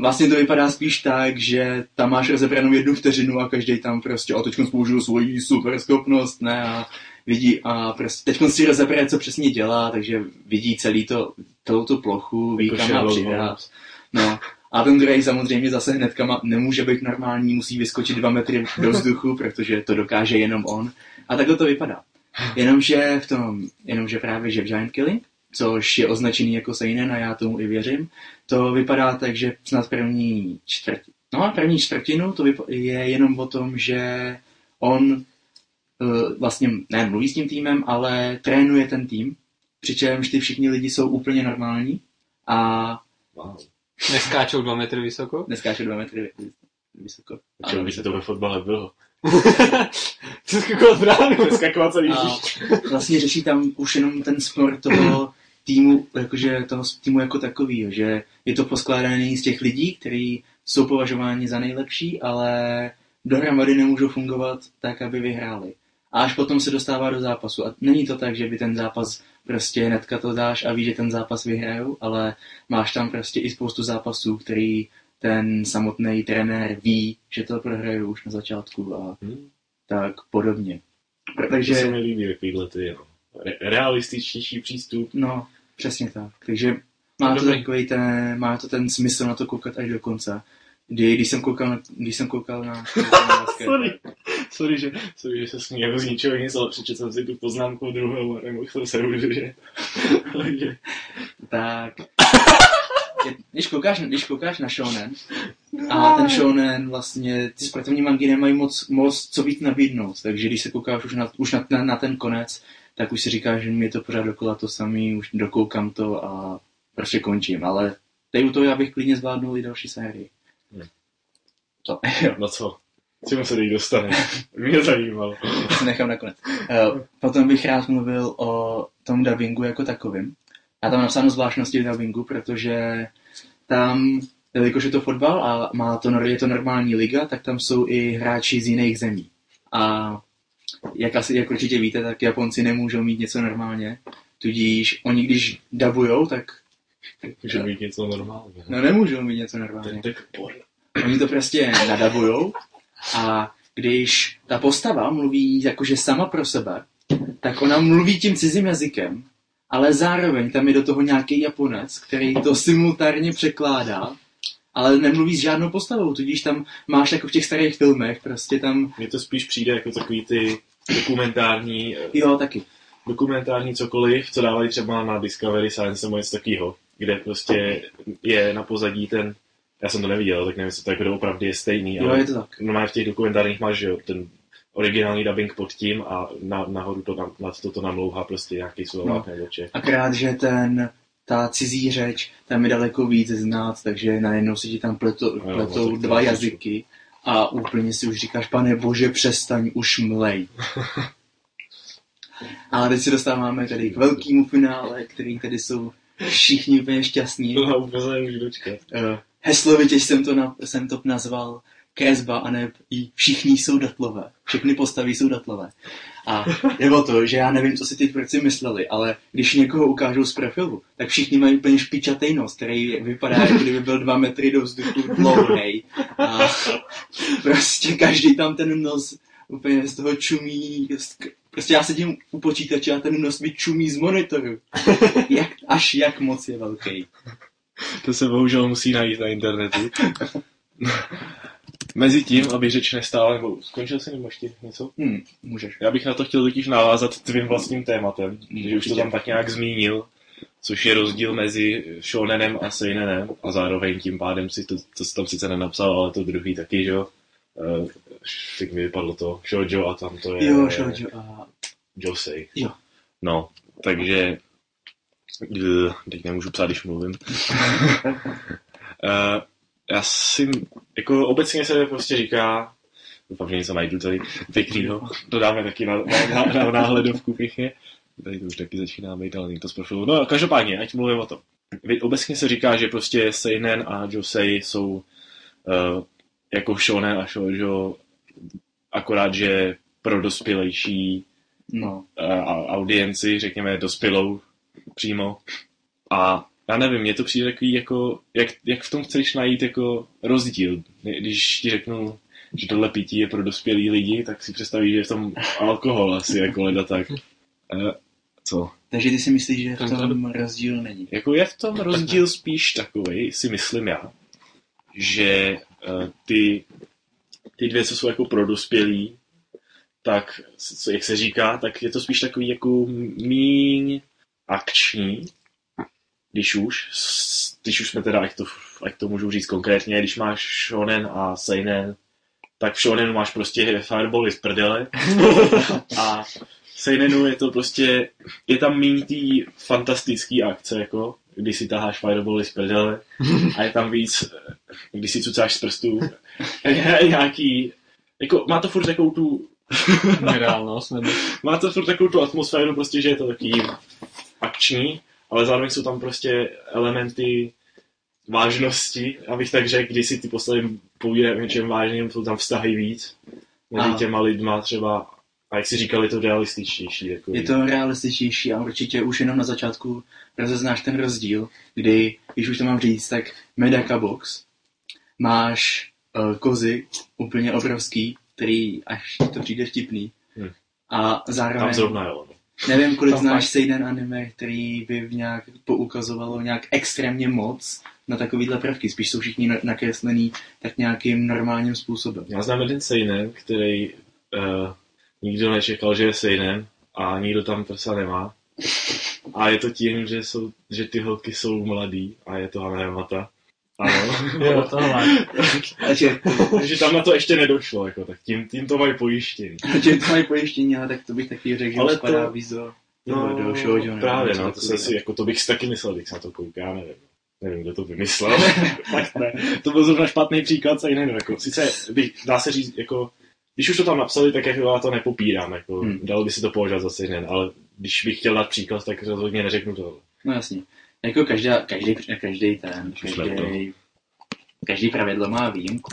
vlastně to vypadá spíš tak, že tam máš rozebranou jednu vteřinu a každý tam prostě, a teď použiju svoji super schopnost, ne, a vidí a prostě teď si rozebere, co přesně dělá, takže vidí celý to, celou tu plochu, ví, Jako kam má přidat. No. A ten druhý samozřejmě zase hnedka má, nemůže být normální, musí vyskočit dva metry do vzduchu, protože to dokáže jenom on. A takhle to vypadá. Jenomže v tom, jenomže právě, že v Giant Killing, což je označený jako seinen a já tomu i věřím, to vypadá tak, že snad první čtvrtinu, no a první čtvrtinu to je jenom o tom, že on uh, vlastně ne mluví s tím týmem, ale trénuje ten tým, přičemž ty všichni lidi jsou úplně normální a Wow. Neskáčou dva metry vysoko? neskáče dva metry vysoko. Čili by se to ve fotbale bylo. Co skakovat bránu? Skakovat celý A vlastně řeší tam už jenom ten sport toho týmu, jakože toho týmu jako takový, že je to poskládaný z těch lidí, kteří jsou považováni za nejlepší, ale dohromady nemůžou fungovat tak, aby vyhráli. A až potom se dostává do zápasu. A není to tak, že by ten zápas prostě hnedka to dáš a víš, že ten zápas vyhrajou, ale máš tam prostě i spoustu zápasů, který ten samotný trenér ví, že to prohrajou už na začátku a Hm? tak podobně. Takže... To se mi líbí takovýhle ty no, re- realističtější přístup. no, přesně tak. Takže má to, takový ten, má to ten smysl na to koukat až do konce. Kdy, když jsem koukal na, když jsem koukal na, *laughs* Sorry. Sorry, že, sorry, že se směju z ničeho nic, ale přečetl jsem si tu poznámku druhou a nemohl jsem se udržet. *laughs* Tak *laughs* když koukáš, když koukáš na shonen a ten shonen vlastně, ty sportovní mangy nemají moc, moc co víc nabídnout, takže když se koukáš už na, už na, na, na ten konec, tak už si říkáš, že mi je to pořád dokola to samý, už dokoukám to a prostě končím, ale tady u toho já bych klidně zvládnul i další sérii. Hmm. To, jo, no co? Co se teď dostane? *laughs* Mě zajímalo. nechám nakonec. Uh, potom bych rád mluvil o tom dubbingu jako takovým. Já tam napsáno zvláštnosti v dubbingu, protože tam, jelikož je to fotbal a má to, je to normální liga, tak tam jsou i hráči z jiných zemí. A jak asi, jak určitě víte, tak Japonci nemůžou mít něco normálně. Tudíž oni, když dabujou, tak Může být něco normálního. no nemůžou mít něco normálně. Oni to prostě nadabujou a když ta postava mluví jakože sama pro sebe, tak ona mluví tím cizím jazykem, ale zároveň tam je do toho nějaký Japonec, který to simultánně překládá, ale nemluví s žádnou postavou, tudíž tam máš jako v těch starých filmech, prostě tam, Mně to spíš přijde jako takový ty dokumentární, eh, jo, taky. dokumentární cokoliv, co dávají třeba na Discovery Science nebo něco takového, kde prostě je na pozadí ten, já jsem to neviděl, tak nevím, jestli to jako doopravdy je stejný, Jo, ale je to tak. normálně v těch dokumentárních máš, že jo, ten originální dubbing pod tím a na, nahoru to, na, nad to, to namlouhá prostě nějaký Slovák No. nebo Čech. Akorát, že ten, ta cizí řeč tam je daleko víc znát, takže najednou se ti tam pleto, Jo, pletou tak to dva jazyky a úplně si už říkáš, pane bože, přestaň, už mlej. *laughs* Ale teď se dostáváme tady k velkému finále, který tady jsou všichni úplně šťastní. Nemůžu dočkat. Uh, heslovitě jsem to, na, jsem to nazval kresba a ne i všichni jsou datlové. Všechny postavy jsou datlové. A je o to, že já nevím, co si ty tvůrci mysleli, ale když někoho ukážou z profilu, tak všichni mají úplně špičatý nos, který vypadá, jako kdyby byl dva metry do vzduchu dlouhý. A prostě každý tam ten nos úplně z toho čumí. Prostě já sedím u počítače a ten nos mi čumí z monitoru. Jak, až jak moc je velký. To se bohužel musí najít na internetu. Mezi tím, aby řeč nestála, nebo skončil jsi nebo ještě něco? Hm, můžeš. Já bych na to chtěl totiž navázat tvým vlastním tématem, že už to tam tak nějak zmínil, což je rozdíl mezi shonenem a seinenem a zároveň tím pádem si to, to jsi tam sice nenapsal, ale to druhý taky, že jo? Uh, teď mi vypadlo to shoujo a tam to je Jo, shoujo a... josei. Jo. No, takže eh, teď nemůžu psát, když mluvím. uh, *laughs* já si, jako obecně se prostě říká, doufám, že něco najdu tady pěknýho, to dáme taky na, na, na, na náhledovku pěkně, tady to už taky začíná být, ale to z profilu. No, každopádně, ať mluvím o tom. Obecně se říká, že prostě Seinen a Josei jsou uh, jako shonen a shoujo, akorát, že pro dospělejší No, uh, audienci, řekněme, dospělou přímo. A já nevím, mně to přijde takový jako, jak, jak v tom chceš najít jako rozdíl. Když ti řeknu, že tohle pití je pro dospělý lidi, tak si představíš, že je v tom alkohol asi jako leda tak. Uh, co? takže ty si myslíš, že v tom rozdíl není. Jako je v tom rozdíl spíš takový, si myslím já, že uh, ty, ty dvě, co jsou jako pro dospělí, tak, co, jak se říká, tak je to spíš takový jako míň akční, když už, když už jsme teda, ať to, ať to můžu říct konkrétně, když máš shonen a seinen, tak v shonenu máš prostě firebally z prdele. *laughs* A v seinenu je to prostě, je tam méně tý fantastický akce, jako, když si taháš firebally z prdele a je tam víc, když si cucáš z prstů, *laughs* nějaký, jako má to furt takovou tu Nereálnost, nebo... *laughs* má to furt takovou tu atmosféru, prostě, že je to takový akční, ale zároveň jsou tam prostě elementy vážnosti, abych tak řekl, když si ty postavy povídají o něčem vážným, jsou tam vztahy víc mezi těma lidma třeba A jak si říkal, je to realističtější. Jako Je to realističtější a určitě už jenom na začátku rozeznáš ten rozdíl, kdy, když už to mám říct, tak Medaka Box máš uh, kozy úplně obrovský, který až to přijde vtipný. Hmm. A Tam zároveň zrovna jo. Nevím, kolik Tam znáš fakt. seinen anime, který by v nějak poukazovalo nějak extrémně moc na takovýhle prvky. Spíš jsou všichni na- nakreslený tak nějakým normálním způsobem. Já znám jeden seinen, který uh, nikdo nečekal, že je seinen a nikdo tam prsa nemá. A je to tím, že, jsou, že ty holky jsou mladý a je to Hana Mata. Ano. Jo, tohle. Takže, Takže tam na to ještě nedošlo, jako, tak tím, tím to mají pojištění. *laughs* že to mají pojištění, ale tak to bych taky řekl, že Ale ale to- spadá víc do, No, do, do shoujo, nebo právě, no, to, jsem si, jako, to bych si taky myslel, když se na to kouká, nevím. Nevím, kdo to vymyslel. *laughs* Fakt ne. To byl zrovna špatný příklad seinen, jako, sice by, dá se říct, jako, když už to tam napsali, tak jako já to nepopírám, jako, Hmm. dalo by si to považovat za seinen, ale když bych chtěl dát příklad, tak rozhodně neřeknu to. No jasně. Jako každá, každý, každý ten, každý, každý pravidlo má výjimku.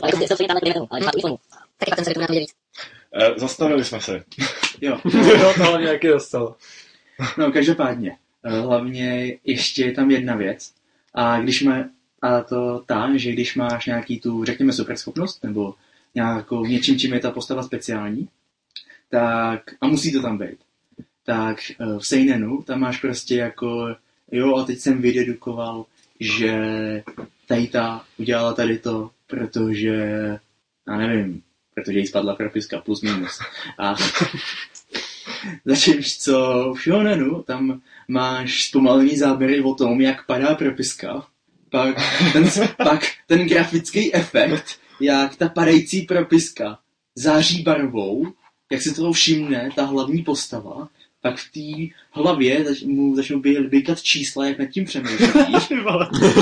Zastavili jsme se. *laughs* Jo. Jo, to hlavně jaký dostal. No, každopádně, eh, hlavně ještě je tam jedna věc. A když má, a to ta, že když máš nějaký tu, řekněme, superschopnost, nebo nějakou něčím, čím je ta postava speciální, tak, a musí to tam být, tak eh, v Seinenu tam máš prostě jako, jo, a teď jsem vydedukoval, že tady ta udělala tady to, protože, já nevím, protože jí spadla propiska plus minus. A *laughs* Zatímž co v Shonenu, tam máš zpomalený záběry o tom, jak padá propiska, pak ten, *laughs* pak ten grafický efekt, jak ta padající propiska září barvou, jak si toho všimne ta hlavní postava, pak v té hlavě zač- mu začnou běkat čísla, jak nad tím přemýšlí. *laughs*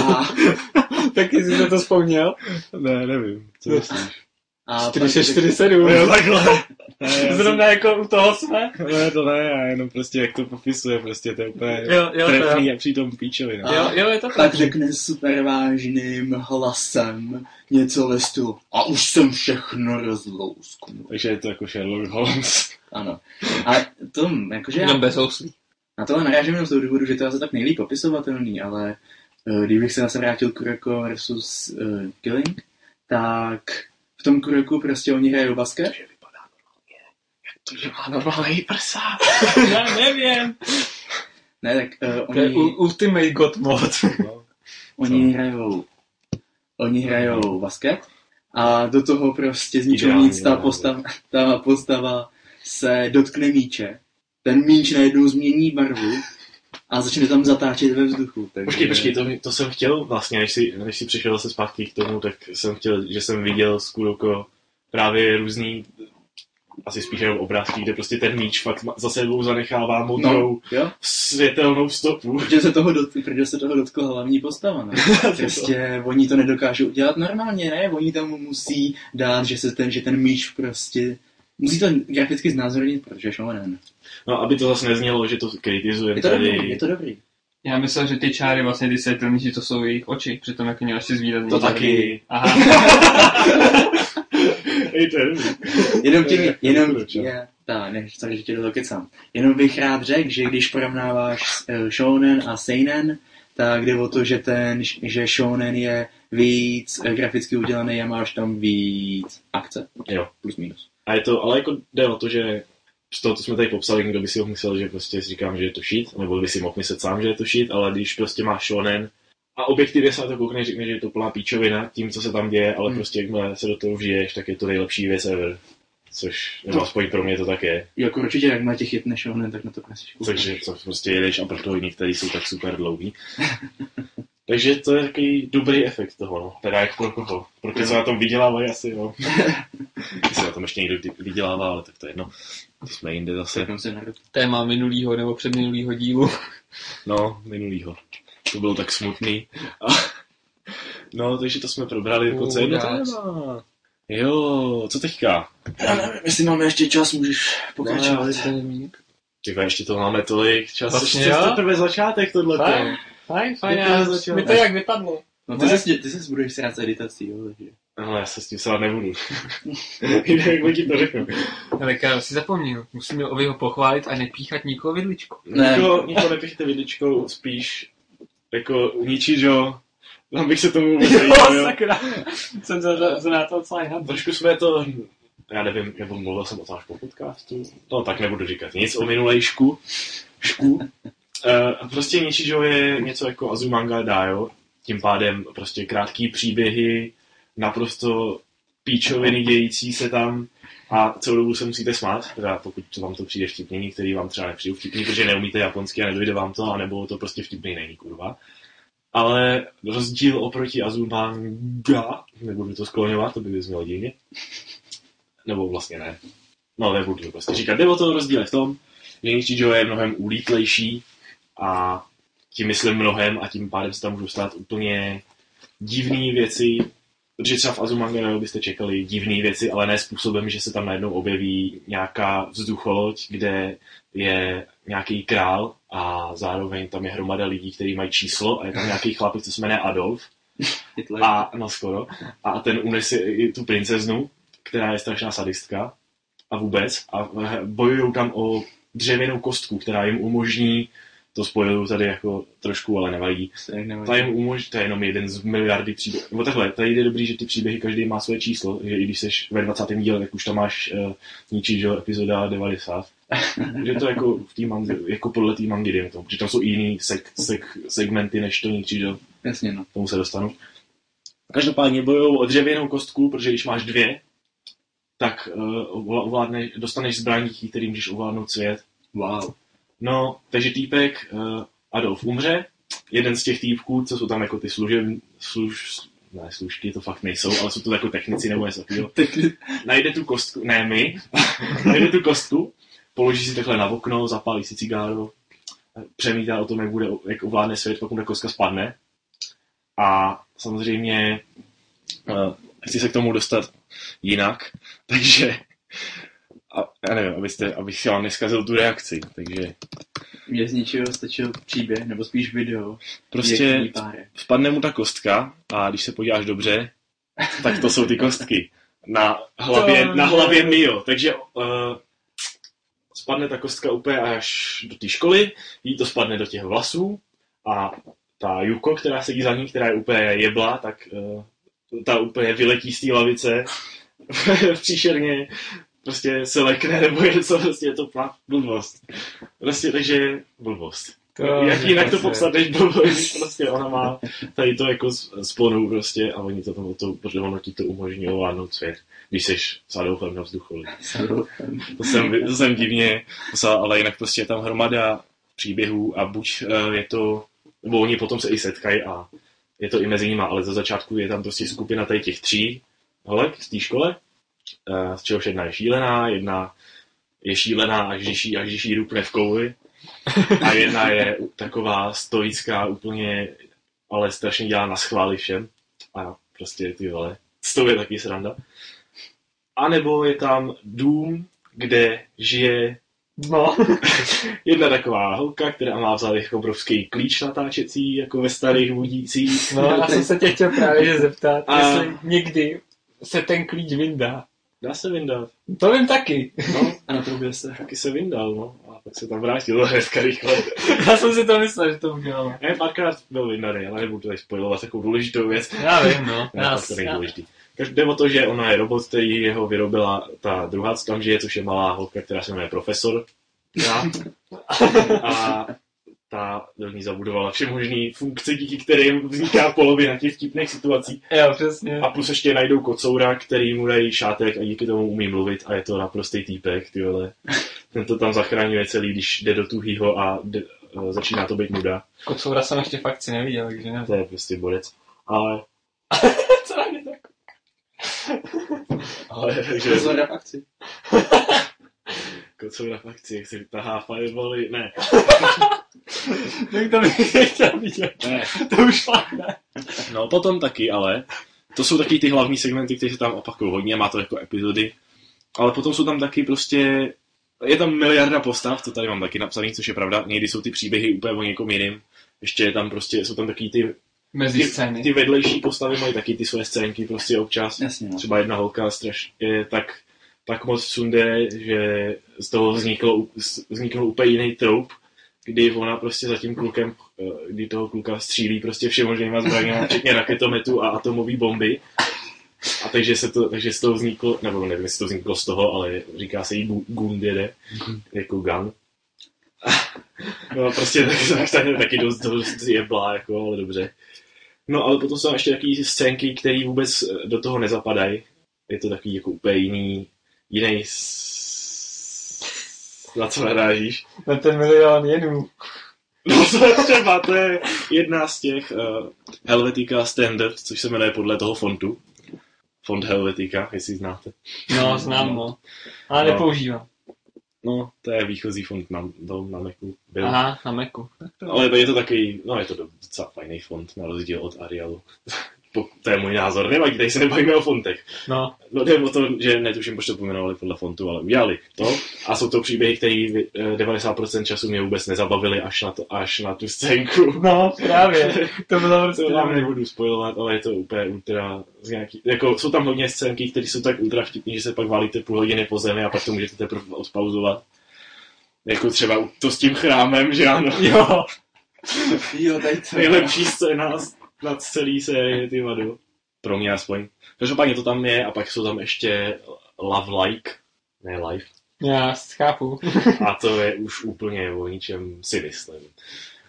A, *laughs* Taky jsi se to vzpomněl? Ne, nevím. Co myslíš? a pak- 447. Jo, takhle. *laughs* Ne, Zrovna jako u toho jsme. jsem, ne, to ne, já jenom prostě jak to popisuje, prostě to je úplně Jo, jo, to jo. trefný a přitom píčovina. A- Jo, jo, je to pak tak. řekne super vážným hlasem něco ve stylu a už jsem všechno rozlousknul. Takže je to jako Sherlock Holmes. Ano. A to, jakože Jenom já, bez houslí. na tohle narážím jenom z toho důvodu, že to je asi tak nejlíp popisovatelný, ale uh, kdybych se zase vrátil Kuroko versus uh, Killing, tak v tom Kuroku prostě oni hrajou basket. To, že má normální prsa. *laughs* Já nevím. Ne, tak uh, To je oni, u- Ultimate God mod. No. oni hrajou oni hrajou basket a do toho prostě z ničeho nic ta název. postava, ta postava se dotkne míče. Ten míč najednou změní barvu a začne tam zatáčet ve vzduchu. Takže... Počkej, počkej, to, to jsem chtěl vlastně, než si, než si přišel se zpátky k tomu, tak jsem chtěl, že jsem viděl z Kuroko právě různý, asi spíš jenom obrázky, kde prostě ten míč fakt za sebou zanechává modrou No, jo? světelnou stopu. Protože se toho, dot, protože se toho dotkla hlavní postava. No. *laughs* Prostě oni to nedokážou udělat normálně, ne? Oni tam musí dát, že, se ten, že ten míč prostě... Musí to graficky znázornit, protože shonen. No, aby to zase neznělo, že to kritizujeme Je to tady. dobrý, je to dobrý. Já myslel, že ty čáry vlastně ty světelný, že to jsou jejich oči, přitom jak měl ještě zvýrazný. To taky. Aha. *laughs* Ej, to je dobrý. Jenom je- tím, jenom, je, ne, sorry, že tě do toho kecám. Jenom bych rád řekl, že když porovnáváš eh, shonen a seinen, tak jde o to, že ten, že shonen je víc eh, graficky udělaný a máš tam víc akce. Jo. Plus minus. A je to, ale jako jde o to, že z toho, co jsme tady popsali, někdo by si mohl myslet, že prostě si říkám, že je to shit, nebo by si mohl myslet sám, že je to shit, ale když prostě máš shonen a objektivně se na to koukneš, řekne, že je to plná píčovina tím, co se tam děje, ale Hmm. prostě jakmile se do toho vžiješ, tak je to nejlepší věc ever. Což, nebo aspoň pro mě to tak je. Jako určitě, jak má těch chytne shonen, tak na to prostě Takže co prostě jedeš a proto jiný, který jsou tak super dlouhý. *laughs* Takže to je takový dobrý efekt toho, no. Teda jak pro koho. Pro ty, co na tom vydělávají asi, no. *laughs* Jestli na tom ještě někdo vydělává, ale tak to je jedno. To jsme jinde zase. Se. Téma minulýho nebo předminulýho dílu. *laughs* No, minulýho. To bylo tak smutný. A, no, takže to jsme probrali jako co jedno Chudák. téma. Jo, co teďka? Já nevím, jestli máme ještě čas, můžeš pokračovat. Ty vole, ještě to máme tolik čas. Vlastně ještě jo. to teprve začátek tohle. Fajn, fajn, já- začalo? Mi to jak vypadlo. No ty se, ty se budeš srát s editací, jo, takže. Ale já se s tím srát nebudu. *laughs* Jak ti to řeknu. Ale Karol si zapomněl. Musíme Oviho pochválit a nepíchat nikoho vidličku. Ne. Nikoho, nikoho nepište vidličkou, spíš jako ničí, jo. Tam bych se tomu vůbec jo. sakra. Jsem za, za na to docela jinak. Trošku jsme to, já nevím, nebo mluvil jsem o tom až po podcastu. No tak nebudu říkat nic o minulejšku. Šku. Uh, prostě Nichijou je něco jako Azumanga Daio, tím pádem prostě krátký příběhy, naprosto píčoviny dějící se tam. A celou dobu se musíte smát, teda pokud vám to přijde vtipný, některý vám třeba nepřijde vtipný, protože neumíte japonsky a nedojde vám to, anebo to prostě vtipný není, kurva. Ale rozdíl oproti Azumanga, nebudu to skloňovat, to by vyznělo divně, nebo vlastně ne, no nebudu to prostě říkat, jde o to rozdíl je v tom, že Nichijou je mnohem ulítlejší a tím myslím mnohem a tím pádem se tam můžou stát úplně divné věci, protože třeba v Azumanga byste čekali divné věci, ale ne způsobem, že se tam najednou objeví nějaká vzducholoď, kde je nějaký král a zároveň tam je hromada lidí, kteří mají číslo a je tam nějaký chlapec, co se jmenuje Adolf *laughs* Hitler. a no skoro. A ten unese tu princeznu, která je strašná sadistka a vůbec. A bojují tam o dřevěnou kostku, která jim umožní, to spojuju tady jako trošku, ale nevadí. To je umožní, to je jenom jeden z miliardy příběhů. Nebo takhle, tady je dobrý, že ty příběhy každý má své číslo, že i když jsi ve 20. díle, tak už tam máš uh, Nichijou epizoda 90. *laughs* že to jako v té manze, jako podle té mangy, dejme tomu, protože tam jsou i jiný sek, sek, segmenty než to Nichijou Jasně, no. k tomu se dostanu. Každopádně bojují o dřevěnou kostku, protože když máš dvě, tak uh, ovládneš, dostaneš zbraní, díky kterým můžeš ovládnout svět. Wow. No, takže týpek uh, Adolf umře, jeden z těch týpků, co jsou tam jako ty služeb, služ, ne, služky to fakt nejsou, ale jsou to jako technici nebo něco takového. *laughs* Najde tu kostku, ne my, *laughs* najde tu kostku, položí si takhle na okno, zapálí si cigáro, přemítá o tom, jak, bude, jak ovládne svět, pokud ta kostka spadne. A samozřejmě uh, chci se k tomu dostat jinak, *laughs* takže a, já nevím, abyste, abych si vám neskazil tu reakci, takže Mně z ničeho stačil příběh, nebo spíš video. prostě spadne mu ta kostka a když se podíváš dobře, tak to jsou ty kostky na hlavě, To na hlavě. Mio. Takže uh, spadne ta kostka úplně až do té školy, jí to spadne do těch vlasů a ta Yuko, která sedí za ní, která je úplně jebla, tak uh, ta úplně vyletí z té lavice *laughs* příšerně prostě se lekne *laughs* nebo něco, prostě je to fakt blbost. Prostě takže blbost. To Jak jinak to prostě- popsat, než blbost, když *laughs* prostě ona má tady to jako sponu prostě a oni to tam to, protože ono ti to umožní ovládnout svět, když jsi s Adolfem na vzduchu. To jsem, to jsem divně ale jinak prostě je tam hromada příběhů a buď uh, je to, nebo oni potom se i setkají a je to i mezi nimi, ale za začátku je tam prostě skupina tady těch tří holek z té škole, z čehož jedna je šílená, jedna je šílená, až když jí, až když jí rupne v kouli a jedna je taková stoická úplně, ale strašně dělá na schvály všem a prostě ty vole, s tou je taky sranda. A nebo je tam dům, kde žije No, *laughs* jedna taková holka, která má vzal jako obrovský klíč natáčecí, jako ve starých budících. no, já jsem se tě chtěl právě zeptat, A- jestli někdy se ten klíč vyndá. Dá se vyndat. To vím taky. No, *laughs* A natrubuje se. taky se vyndal, no. A pak se tam vrátil *laughs* hnedka rychle. Já jsem si to myslel, že to udělala. Ne, párkrát byl vyndaný, ale nebudu tady spojovat takovou důležitou věc. Já vím, no. Já, to já, důležitý. Jde o to, že ona je robot, který jeho vyrobila ta druhá, co tam žije, což je malá holka, která se jmenuje Profesor. Já. *laughs* A ta do ní zabudovala vše možný funkce, díky kterým vzniká polovina těch vtipných situací. jo, přesně. A plus ještě najdou kocoura, který mu dají šátek a díky tomu umí mluvit a je to naprostý týpek, ty vole. *laughs* Ten to tam zachraňuje celý, když jde do tuhýho a jde, a začíná to být nuda. Kocoura jsem ještě fakt si neviděl, takže nevím. To je prostě bodec. Ale, *laughs* Co na mě tak? ale takže v akci. Kocoura v akci, jak si tahá firebally, ne, *laughs* Tak to bych nechtěl vidět. ne. To už fakt ne. No potom taky, ale to jsou taky ty hlavní segmenty, které se tam opakují hodně, má to jako epizody, ale potom jsou tam taky prostě, je tam miliarda postav, to tady mám taky napsaný, což je pravda, někdy jsou ty příběhy úplně o někom jiným, ještě je tam prostě, jsou tam taky ty Mezi ty, scény. ty vedlejší postavy mají taky ty své scénky prostě občas. Jasně, no. Třeba jedna holka straš, je tak, tak moc sunde, že z toho vzniklo, vznikl úplně jiný troup, kdy ona prostě za tím klukem, eh, kdy toho kluka střílí prostě všemožnýma zbraněma, včetně raketometu a atomové bomby. A takže se to, takže z toho vzniklo, nebo nevím, jestli to vzniklo z toho, ale říká se jí Bu- Gundede, jako gun. *laughs* No prostě tak, tak, tak, taky dost, dost jeblá, jako, ale dobře. No ale potom jsou ještě takové scénky, které vůbec eh, do toho nezapadají. Je to takový jako úplně jiný, jiný s... na co narážíš. Na ten milion jenů. No *laughs* to je třeba, to je jedna z těch uh, Helvetica Standard, což se jmenuje podle toho fontu. Font Helvetica, jestli znáte. No, znám, no. Ale No. nepoužívám. No, to je výchozí font na, do, na Macu. Byl. Aha, na Macu. Ale je to takový, no je to docela fajný font, na rozdíl od Arialu. To je můj názor, nevadí, tady se nebavíme o fontech. No, No jde o to, že netuším, proč to pojmenovali podle fontu, ale udělali to. A jsou to příběhy, které 90% času mě vůbec nezabavily až na, to, až na tu scénku. no, právě. To bylo *laughs* prostě To vám nebudu spojovat, ale je to úplně ultra z nějaký, jako jsou tam hodně scénky, které jsou tak ultra vtipný, že se pak válíte půl hodiny po zemi a pak to můžete teprve odpauzovat. Jako třeba to s tím chrámem, že ano. Jo, *laughs* Jo, tady to Nejlepší scéna z- na celý série, ty vadu. Pro mě aspoň. Každopádně to tam je a pak jsou tam ještě Love Like, ne Life. já chápu. A to je už úplně o ničem si myslím.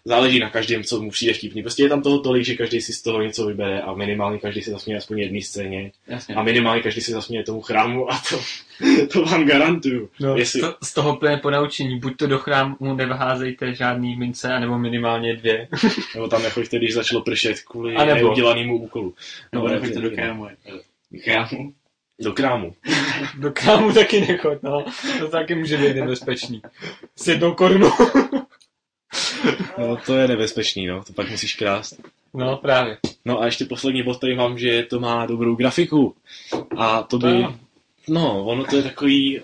Záleží na každém, co mu přijde vtipný. Prostě je tam toho tolik, že každý si z toho něco vybere a minimálně každý si zasměje aspoň jedné scéně. Jasně. A minimálně každý si zasměje tomu chrámu a to, *laughs* to vám garantuju. No, Jestli, to, z toho plné ponaučení, buď to do chrámu nevházejte žádný mince, anebo minimálně dvě. *laughs* nebo tam nechoďte, když začalo pršet kvůli A nebo- neudělanému úkolu. No, Ale nechoďte to- do krámu. Krámu? Do krámu. Do krámu *laughs* taky nechoď, no. To taky může být nebezpečný. S jednou korunou. No to je nebezpečný, no. To pak musíš krást. No, právě. No a ještě poslední bod tady mám, že to má dobrou grafiku. A to by... To- No, ono to je takový...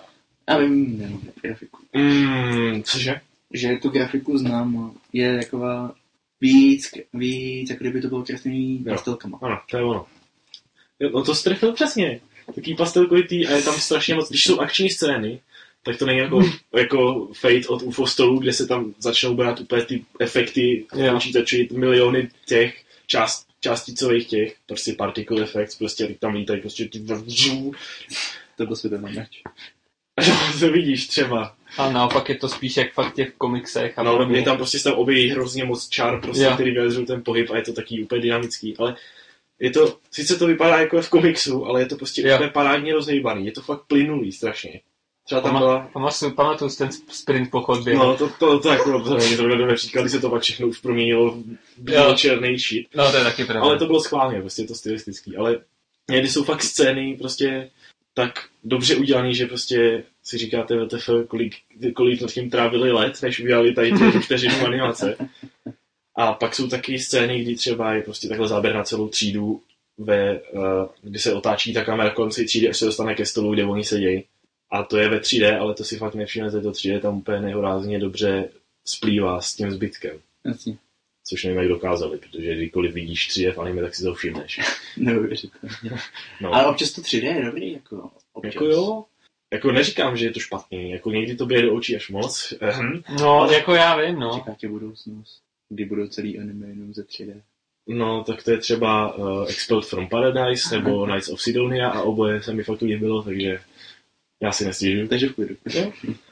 Já vím, nevím, grafiku. Mm, cože? Že tu grafiku znám, a je taková víc, víc, jako kdyby to bylo kreslený pastelkama. Ano, to je ono. Jo, No to strefil přesně. Taký pastelkovitý a je tam strašně moc, když jsou akční scény, tak to není jako, jako Fate od UFO stolu, kde se tam začnou brát úplně ty efekty Jo. počítači, miliony těch část, částicových těch, prostě particle effects, prostě tam lítají prostě ty vžů. To byl světelný meč. No, to vidíš třeba. A naopak je to spíš jak fakt těch komiksech a No, podobně. je tam prostě se tam objeví hrozně moc čar, prostě, Jo. který vyjadřují ten pohyb a je to taky úplně dynamický, ale je to, sice to vypadá jako v komiksu, ale je to prostě Jo. úplně parádně rozhýbaný, je to fakt plynulý strašně. Třeba tam byla, Pamatuju, pamatuju si ten sprint po chodbě. no to, to, to jako, to není zrovna dobré příklad, když se to pak všechno už proměnilo v Jo. černý shit, no to je taky pravda. ale to bylo schválně, prostě je to stylistický, ale někdy jsou fakt scény prostě tak dobře udělaný, že prostě si říkáte, WTF, kolik, kolik nad tím trávili let, než udělali tady ty *laughs* vteřinu animace. A pak jsou taky scény, kdy třeba je prostě takhle záběr na celou třídu, ve, uh, kdy se otáčí ta kamera kolem celé třídy, až se dostane ke stolu, kde oni sedějí. A to je ve 3D, ale to si fakt nevšimnete, to 3D tam úplně nehorázně dobře splývá s tím zbytkem. Jasně. Což nevím, jak dokázali, protože kdykoliv vidíš 3D v anime, tak si to všimneš. *laughs* Neuvěřitelně. No. Ale občas to 3D je dobrý, jako občas. Jako jo, jako neříkám, že je to špatný, jako někdy to běje do očí až moc. Ehm. No, jako já vím, no. Čeká tě budoucnost, kdy budou celý anime jenom ze 3D. No, tak to je třeba uh, Expelled from Paradise nebo Knights of Sidonia a oboje se mi fakt líbilo, takže já si nestěžuju. Takže v klidu. Jo.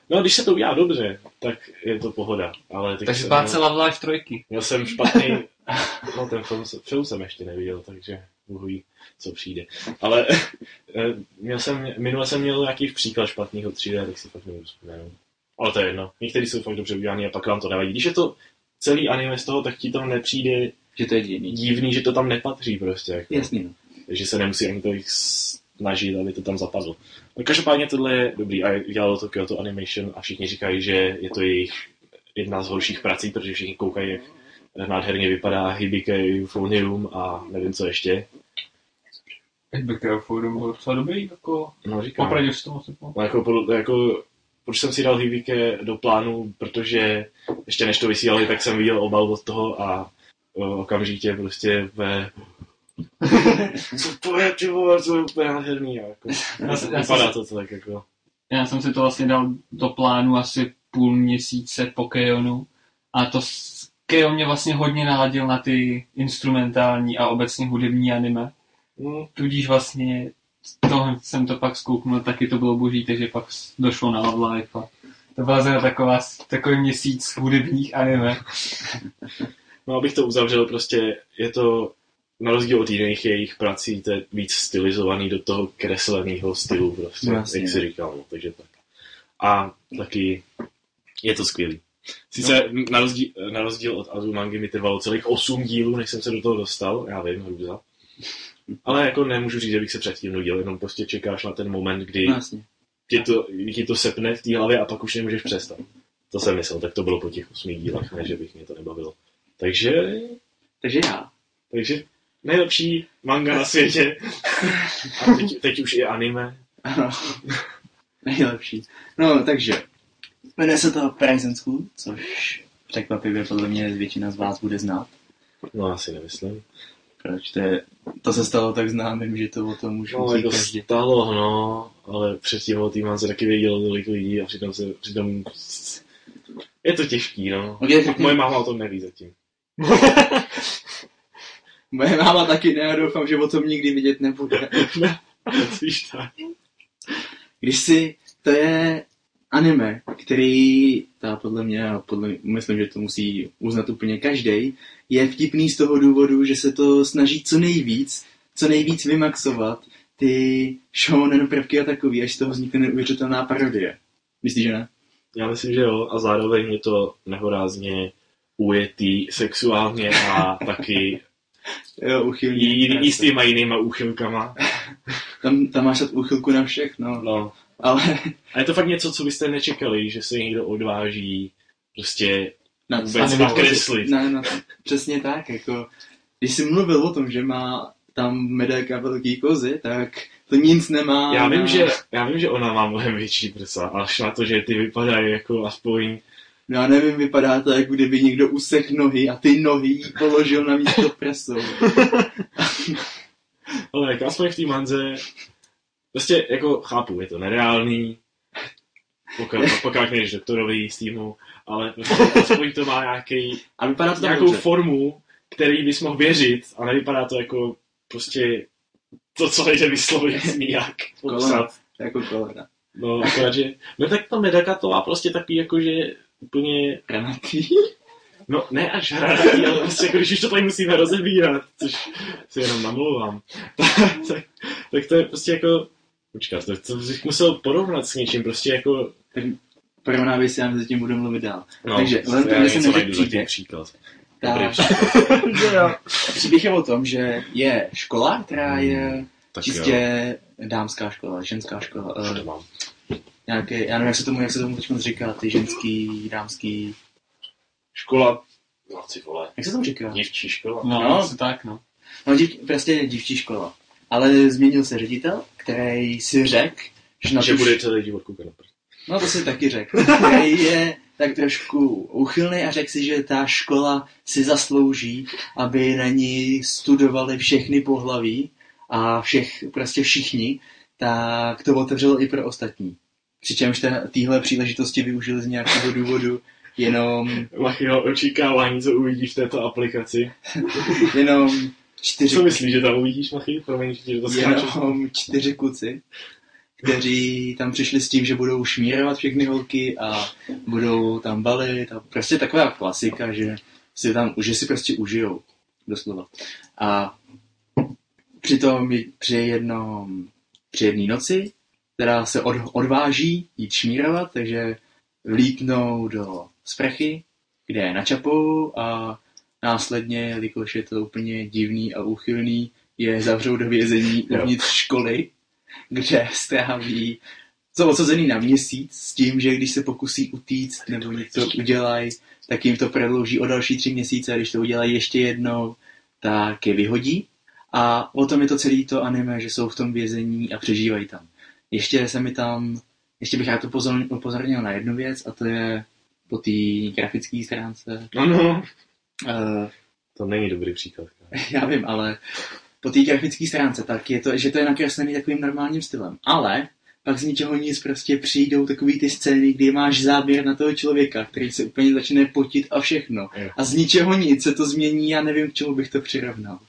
No, když se to udělá dobře, tak je to pohoda. Ale teď Takže jsem bát se měl, Love Life trojky. měl jsem špatný, *laughs* no ten film, se- film jsem ještě neviděl, takže Bůh ví, co přijde. Ale *laughs* eh, měl jsem, minule jsem měl nějaký příklad špatného 3D, tak si fakt nebudu vzpomenout. Ale to je jedno. Některý jsou fakt dobře udělaný a pak vám to nevadí. Když je to celý anime z toho, tak ti to nepřijde Že to je jediný. divný, že to tam nepatří prostě. Jako. Jasně, no. Takže se nemusí ani tolik snažit, aby to tam zapadlo. No každopádně tohle je dobrý a dělalo to Kyoto Animation a všichni říkají, že je to jejich jedna z horších prací, protože všichni koukají, jak nádherně vypadá Hibike Euphonium a nevím co ještě. Background byl docela dobrý, jako... No říkám. Popravdě už to moc. No, jako, jako, proč jsem si dal Hibike do plánu, protože ještě než to vysílali, tak jsem viděl obal od toho a okamžitě prostě ve... Co to je, ty vole, to je úplně nádherný, jako. Já, jsem- já, Vypadá to tak, jako. já jsem si to vlastně dal do plánu asi půl měsíce po Keonu a to Keon mě vlastně hodně naladil na ty instrumentální a obecně hudební anime. No, Tudíž vlastně to jsem to pak zkouknul, taky to bylo boží, takže pak došlo na Love Life a to byla zase taková, takový měsíc hudebních anime. no, abych to uzavřel, prostě je to na rozdíl od jiných jejich prací, to je víc stylizovaný do toho kresleného stylu, prostě, No, jak si říkal, no, takže tak. A taky je to skvělý. Sice na, rozdíl, na rozdíl od Azumangy mi trvalo celých 8 dílů, než jsem se do toho dostal, já vím, hrůza. Ale jako nemůžu říct, že bych se předtím nudil, jenom prostě čekáš na ten moment, kdy No ti to, ti to sepne v té hlavě a pak už nemůžeš přestat. To jsem myslel, tak to bylo po těch 8 dílech, ne, že bych mě to nebavilo. Takže, Takže já. takže nejlepší manga na světě. A teď, teď už i anime. Ano. Nejlepší. No, takže. Jmenuje se to Prison School, což překvapivě podle mě většina z vás bude znát. No asi nemyslím. Proč? To, je, to se stalo tak známým, že to o tom už No, jako každý. stalo, no, ale předtím o týmán se taky vědělo tolik lidí a přitom se, přitom je to těžký, no. Ok, tak Moje máma o tom neví zatím. *laughs* Moje máma taky ne a doufám, že o tom nikdy vidět nebude. *laughs* Víš tak. Když si, to je anime, který, ta podle mě, podle mě, myslím, že to musí uznat úplně každý, je vtipný z toho důvodu, že se to snaží co nejvíc, co nejvíc vymaxovat ty shonen prvky a takový, až z toho vznikne neuvěřitelná parodie. Myslíš, že ne? Já myslím, že jo, a zároveň je to nehorázně ujetý sexuálně a taky Jo, uchylný. jí, jistýma jinýma úchylkama. *laughs* Tam, tam máš tak úchylku na všechno, No. ale A je to fakt něco, co byste nečekali, že se někdo odváží prostě na, Vůbec na- nakreslit. Na, na, přesně tak, jako, když jsi mluvil o tom, že má tam medeka velký kozy, tak to nic nemá Já vím, na... že, já vím, že ona má mnohem větší prsa, až na to, že ty vypadají jako aspoň... No já nevím, vypadá to, jako kdyby někdo usek nohy a ty nohy jí položil na místo presou. *laughs* Ale jako aspoň v té manze... Prostě jako chápu, je to nereálný, pokud, nejdeš doktorovi z týmu, ale prostě aspoň to má nějaký, A vypadá to nějakou dobře. formu, který bys mohl věřit a nevypadá to jako prostě to, co nejde vyslovit *laughs* nijak. Popsat. Jako kolena. No, akorát, že... No tak ta medaka to má prostě takový jako, že úplně... Granatý. *laughs* No, ne až hranatý, ale prostě jako, když už to tady musíme rozebírat, což si jenom namlouvám, *laughs* tak, tak to je prostě jako... Počkat, to, to bych musel porovnat s něčím, prostě jako... Porovnávej si, já mezi tím budu mluvit dál. No, Takže, vzhledem tomu, že jsem něco neřekl příběh, příklad. Tak, *laughs* jo. Příběh je o tom, že je škola, která je Tak čistě dámská škola, ženská škola. jo, už eh, to mám. Nějaké, já nevím, jak se tomu, jak se tomu teď říká, ty ženský, dámský, Škola... No, ty vole. jak se tomu říká? Dívčí škola. No, No. asi tak, no. No, dív, prostě dívčí škola. Ale změnil se ředitel, který si řekl, že na Že bude celý život prd. No to si taky řekl. *laughs* Který je tak trošku uchylný a řekl si, že ta škola si zaslouží, aby na ní studovali všechny pohlaví a všech, prostě všichni, tak to otevřelo i pro ostatní. Přičemž ten- téhle příležitosti využili z nějakého důvodu jenom, *laughs* Machyho očekávání, co uvidíš v této aplikaci. *laughs* jenom čtyři, Co myslíš, že tam uvidíš, Machy? Promiň, že to skáču. jenom *laughs* čtyři kluci, kteří tam přišli s tím, že budou šmírovat všechny holky a budou tam balit a prostě taková klasika, že si tam, že si prostě užijou, doslova. A přitom při jednom, při jedné noci, která se od, odváží jít šmírovat, takže vlítnou do sprchy, kde je načapou a následně, jelikož je to úplně divný a úchylný, je zavřou do vězení uvnitř školy, kde stráví jsou odsazený na měsíc s tím, že když se pokusí utíct nebo něco udělají, tak jim to prodlouží o další tři měsíce a když to udělají ještě jednou, tak je vyhodí. A o tom je to celé to anime, že jsou v tom vězení a přežívají tam. Ještě se mi tam, ještě bych rád upozornil, upozornil na jednu věc a to je po té grafické stránce. Ano. Uh, To není dobrý příklad. *laughs* Já vím, ale po té grafické stránce, tak je to, že to je nakreslený takovým normálním stylem. Ale pak z ničeho nic prostě přijdou takový ty scény, kdy máš záběr na toho člověka, který se úplně začne potit a všechno. Jo. A z ničeho nic se to změní, já nevím, k čemu bych to přirovnal.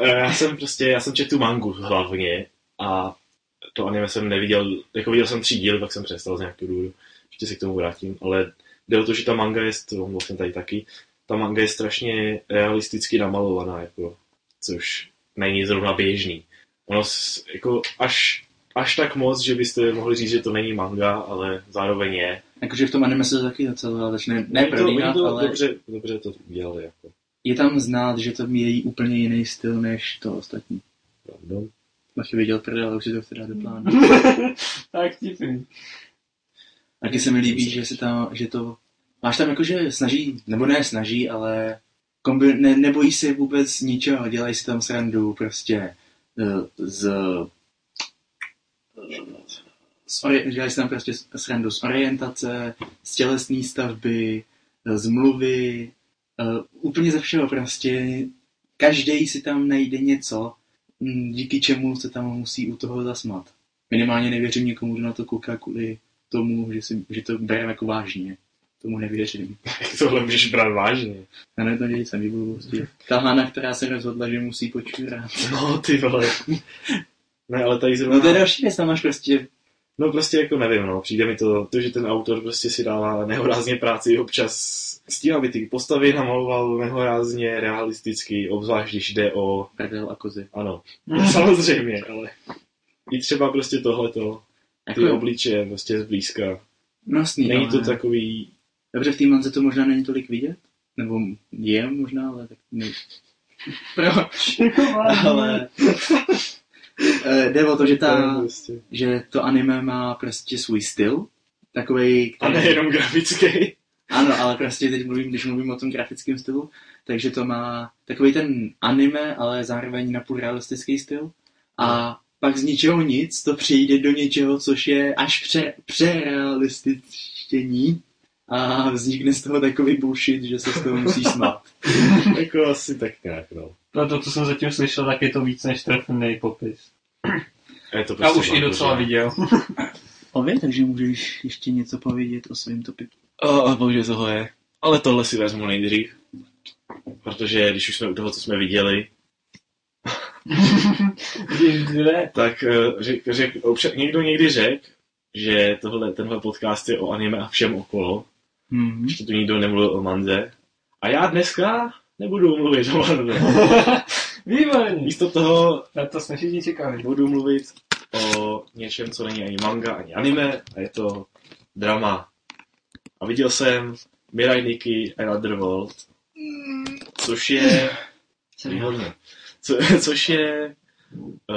Eh, Já jsem prostě, já jsem četl tu mangu hlavně a to anime jsem neviděl, jako viděl jsem tři díly, pak jsem přestal z nějakého důvodu, ještě se k tomu vrátím, ale jde o to, že ta manga je, to vlastně tady taky, ta manga je strašně realisticky namalovaná, jako, což není zrovna běžný. Ono jako až, až tak moc, že byste mohli říct, že to není manga, ale zároveň je. Jakože v tom anime se to taky docela začne Oni to, to ale dobře, dobře to udělali, jako, je tam znát, že to je úplně jiný styl než to ostatní. pravda. Machy viděl prdel, už si to chce dát do plánu. *laughs* tak vtipný. Taky se mi líbí, že, se tam, že to... Máš tam jakože snaží, nebo ne snaží, ale kombi, ne, nebojí se vůbec ničeho, dělají si tam srandu prostě eh, z... z ori, dělají si tam prostě srandu z orientace, z tělesné stavby, eh, z mluvy, eh, úplně ze všeho prostě. Každý si tam najde něco, díky čemu se tam musí u toho zasmat. Minimálně nevěřím někomu, kdo na to kouká kvůli tomu, že, si, že to bereme jako vážně. Tomu nevěřím. Jak *laughs* tohle můžeš brát vážně. A ne to dějí samý blbosti. Ta Hana, která se rozhodla, že musí počírat. No, ty vole. *laughs* Ne, ale tady zrovna... No to je další věc, tam máš prostě No prostě jako nevím, no. Přijde mi to, to, že ten autor prostě si dává nehorázně práci občas s tím, aby ty postavy namaloval nehorázně realisticky, obzvlášť když jde o... prdel a kozy. Ano, *laughs* samozřejmě, ale i třeba prostě tohleto, ty Jako, obličeje prostě zblízka. no jasný, Není to ale- takový... Dobře, v té manze to možná není tolik vidět. Nebo je možná, ale tak ne... *laughs* Proč? ale... *laughs* Eh, Jde o to, že, ta, prostě... že to anime má prostě svůj styl. Takovej, A nejenom grafický. Ano, ale prostě teď mluvím, když mluvím o tom grafickém stylu, takže to má takový ten anime, ale zároveň napůl realistický styl. A pak z ničeho nic to přijde do něčeho, což je až pře, přerealističtění a vznikne z toho takový bullshit, že se z toho musí smát. *laughs* jako asi tak nějak, no. No to, co jsem zatím slyšel, tak je to víc než trefný popis. A je to Já prostě už i docela že? viděl. *laughs* Ove, takže můžeš ještě něco povědět o svém topiku. Oh, bože, toho je. Ale tohle si vezmu nejdřív. Protože když už jsme u toho, co jsme viděli, tak eh, řek, řek, občas, někdo někdy řekl, že tohle, tenhle podcast je o anime a všem okolo. Hmm. Ještě tu nikdo nemluvil o manze. A já dneska nebudu mluvit o manze. *laughs* Výborně. Místo toho Na to jsme všichni čekali. budu mluvit o něčem, co není ani manga, ani anime, a je to drama. A viděl jsem Mirai Nikki Another World, což je *laughs* Výborně. Co, *laughs* což je, uh,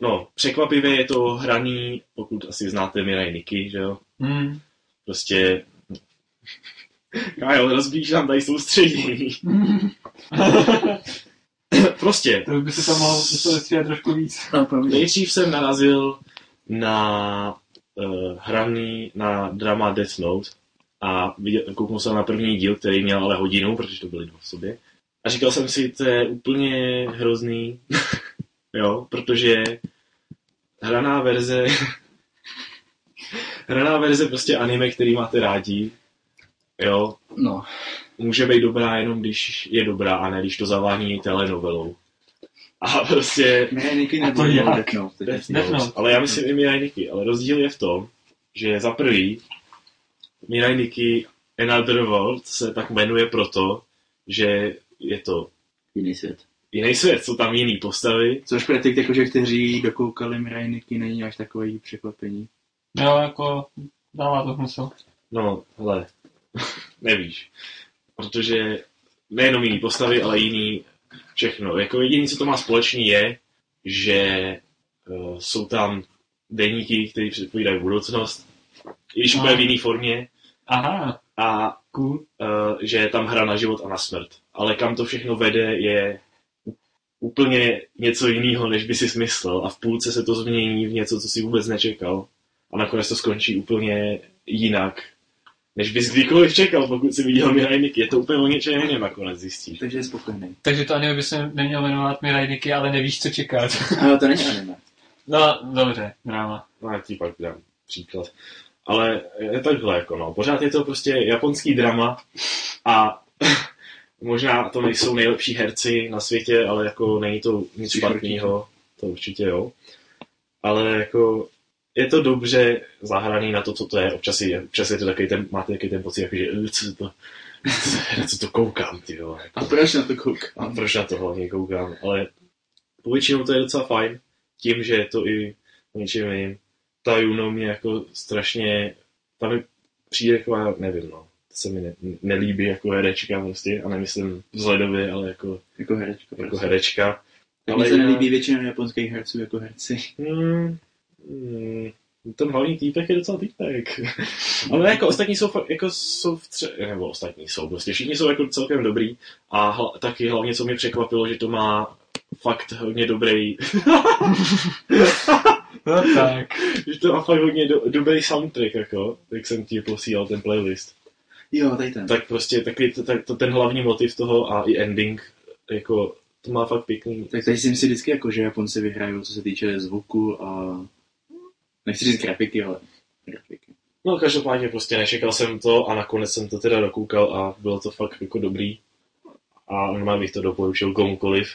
no, překvapivě je to hraný, pokud asi znáte Mirai Nikki, že jo? Hmm. Prostě, Kyle, rozblížám tady soustředění. *laughs* prostě, to by se tam mohl vystřílet trošku víc. No, nejdřív jsem narazil na uh, hraný, na drama Death Note a viděl, kouknul jsem na první díl, který měl ale hodinu, protože to byly dva v sobě. A říkal jsem si, to je úplně hrozný, *laughs* jo, protože hraná verze, *laughs* hraná verze prostě anime, který máte rádi, jo, No, může být dobrá jenom když je dobrá a ne když to zavání telenovelou. A prostě A to nebo jak? Death Note, Death ale já myslím i Mirai Nikki, ale rozdíl je v tom, že za prvý Mirai Nikki Another World se tak jmenuje proto, že je to Jiný svět. jiný svět, jsou tam jiný postavy, Což pro ty, jakože, kteří dokoukali Mirajniky, není až takový překvapení. Jo, jako dává to smysl. no, hele, *laughs* nevíš, protože nejenom jiný postavy, ale jiný všechno. Jako jediný, co to má společný je, že uh, jsou tam deníky, které předpovídají budoucnost, i když No. úplně v jiné formě, Aha, a cool. uh, že je tam hra na život a na smrt. Ale kam to všechno vede, je úplně něco jiného, než by si smyslel. A v půlce se to změní v něco, co si vůbec nečekal. A nakonec to skončí úplně jinak. Než bys kdykoliv čekal, pokud jsi viděl Mirai Nikki. Je to úplně o něčem jiném, nakonec zjistíš. Takže je spokojený. Takže to anime by se nemělo jmenovat Mirai Nikki, ale nevíš, co čekat. *laughs* Ale to není anime. No, dobře, drama. No, já ti pak dám příklad. Ale je takhle, jako no. Pořád je to prostě japonský drama a *laughs* možná to nejsou nejlepší herci na světě, ale jako není to nic špatného. To určitě jo. Ale jako je to dobře zahraný na to, co to je. Občas je, občas je to takový ten, máte takový ten pocit, jako, že "Eh, co to, na *laughs* co to koukám, ty vole. A proč na to A koukám? proč na to hlavně koukám, ale povětšinou to je docela fajn, tím, že je to i o něčem jiným. Ta Juno mě jako strašně, ta mi přijde jako, nevím no, to se mi ne, nelíbí jako herečka prostě, a nemyslím vzhledově, ale jako, Jako herečka. jako prostě. herečka. Mně se jinak- nelíbí většina japonských herců jako herci. Hmm, ten hlavní týpek je docela týpek. *laughs* Ale jako ostatní jsou, fakt- jako jsou v tře... nebo ostatní jsou, prostě všichni jsou jako celkem dobrý a hla, taky hlavně, co mě překvapilo, že to má fakt hodně dobrý, *laughs* No tak. *laughs* že to má fakt hodně do, dobrý soundtrack, jako, jak jsem ti posílal ten playlist. Jo, tady ten. Tak prostě takový to, tak, to, ten hlavní motiv toho a i ending, jako, to má fakt pěkný. Tak tady si myslím vždycky jako, že Japonci vyhrajou, co se týče zvuku a... Nechci říct grafiky, ale grafiky. No každopádně prostě nečekal jsem to a nakonec jsem to teda dokoukal a bylo to fakt jako dobrý. A normálně bych to doporučil komukoliv.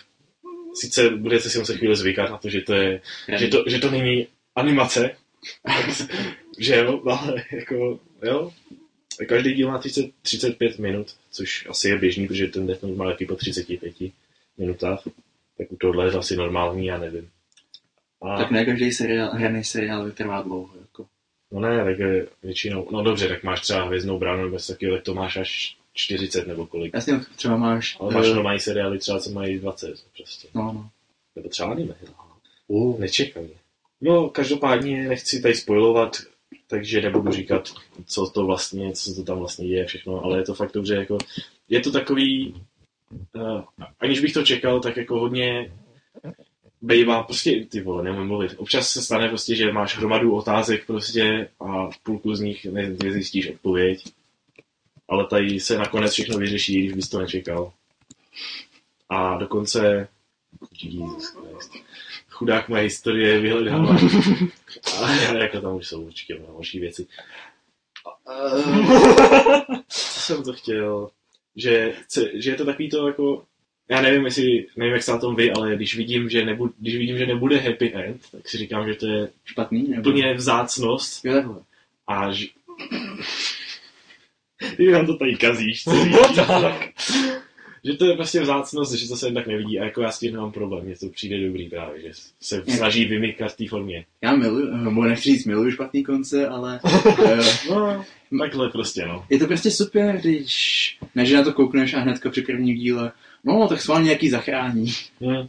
Sice budete si muset chvíli zvykat na to, že to, je, že to, že to není animace, *laughs* že jo, ale jako, jo, každý díl má 30, 35 minut, což asi je běžný, protože ten Death Note má taky po 35 minutách, tak u tohle je to asi normální, já nevím. A... Tak ne každý seriál, hraný seriál trvá dlouho. Jako. No ne, tak je většinou, no dobře, tak máš třeba hvězdnou bránu nebo něco takového, tak to máš až 40 nebo kolik. Jasně, třeba máš... Ale máš eh, normální seriály třeba, co mají 20 prostě. No, no. Nebo třeba anime. no. Uh. Nečekaně. No, každopádně nechci tady spojovat, takže nebudu říkat, co to vlastně, co to tam vlastně je všechno, ale je to fakt dobře, jako, je to takový, uh, aniž bych to čekal, tak jako hodně bejvá, prostě ty vole, nemůžu mluvit. Občas se stane prostě, že máš hromadu otázek prostě a v půlku z nich ne, nezjistíš odpověď. Ale tady se nakonec všechno vyřeší, když bys to nečekal. A dokonce... Jesus Christ. Chudák moje historie vyhledává. *laughs* Ale jako tam už jsou určitě další věci. *laughs* Co jsem to chtěl? Že, že je to takový to jako já nevím, jestli, nevím, jak se na tom vy, ale když vidím, že nebude, když vidím, že nebude happy end, tak si říkám, že to je Špatný? Nebo... úplně vzácnost Jo, takhle. a že... Ty nám to tady kazíš, co *laughs* víš? že to je prostě vzácnost, že to se jen tak nevidí a jako já s tím nemám problém, mně to přijde dobrý právě, že se snaží vymykat v té formě. Já miluju, nebo nechci říct miluju špatný konce, ale eh, *laughs* No, takhle prostě, no. je to prostě super, když ne, že na to koukneš a hnedka při prvním díle, no tak schválně nějaký zachrání. Hmm.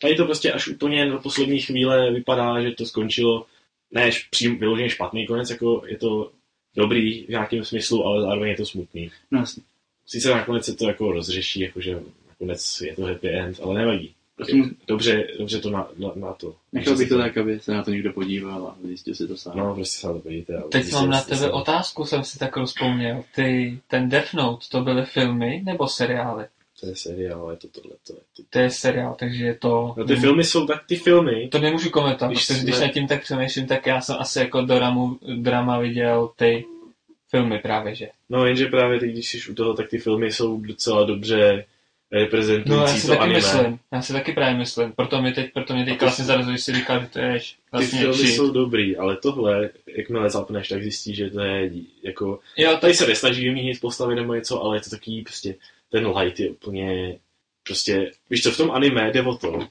Tady to prostě až úplně na poslední chvíle vypadá, že to skončilo, ne přím, vyloženě špatný konec, jako je to dobrý v nějakém smyslu, ale zároveň je to smutný. No jasně. Sice nakonec se to jako rozřeší, jakože nakonec je to happy end, ale nevadí. Prostě mu- Dobře, dobře to na, na, na to. Nechal bych to tak, aby se na to někdo podíval a zjistil si to sám. No, prostě se na to podívejte. Teď mám na tebe se. otázku, jsem si tak rozpomněl. Ty, ten Death Note, to byly filmy nebo seriály? To je seriál, ale je to tohle. To je to. To je seriál, takže je to... No, ty filmy jsou tak, ty filmy, To nemůžu komentovat, Když protože když jsme- nad tím tak přemýšlím, tak já jsem asi jako doramu, drama viděl ty filmy právě, že? no jenže právě teď, když jsi u toho, tak ty filmy jsou docela dobře No já reprezentující si to taky anime. myslím, já si taky právě myslím, proto mi teď, proto mě teď ty- vlastně zarazuji si říkal, že to je Ty vlastně filmy shit. jsou dobrý, ale tohle, jakmile zapneš, tak zjistíš, že to je jako... Jo, Tady se nesnaží vymínit postavy nebo něco, ale je to takový prostě, ten light je úplně, prostě, víš co, v tom anime jde o to,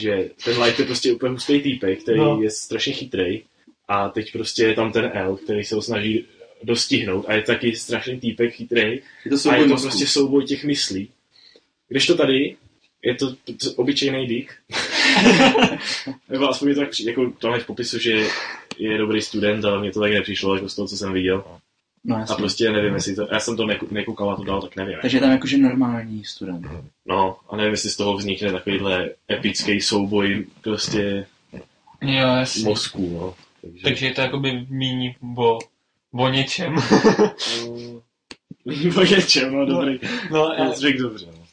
že ten light je prostě úplně hustý týpek, který No. je strašně chytrý a teď prostě je tam ten L, který se ho snaží dostihnout a je taky strašný týpek chytrý Je to a je to mozku. prostě souboj těch myslí. Když to tady, je to, obyčejný dick. *laughs* Nebo aspoň mi to tak přijde, jako to v popisu, že je dobrý student, ale mně to tak nepřišlo, jako z toho, co jsem viděl. No A prostě nevím, jestli to, já jsem to neku- nekoukal na to dál, tak nevím. Takže je tam jakože normální student. No, a nevím, jestli z toho vznikne takovýhle epický souboj prostě jo, mozků, no. Takže, Takže je to jakoby míní o O něčem. *laughs* No, o něčem, no dobrý. No, To jsi řekl dobře, no.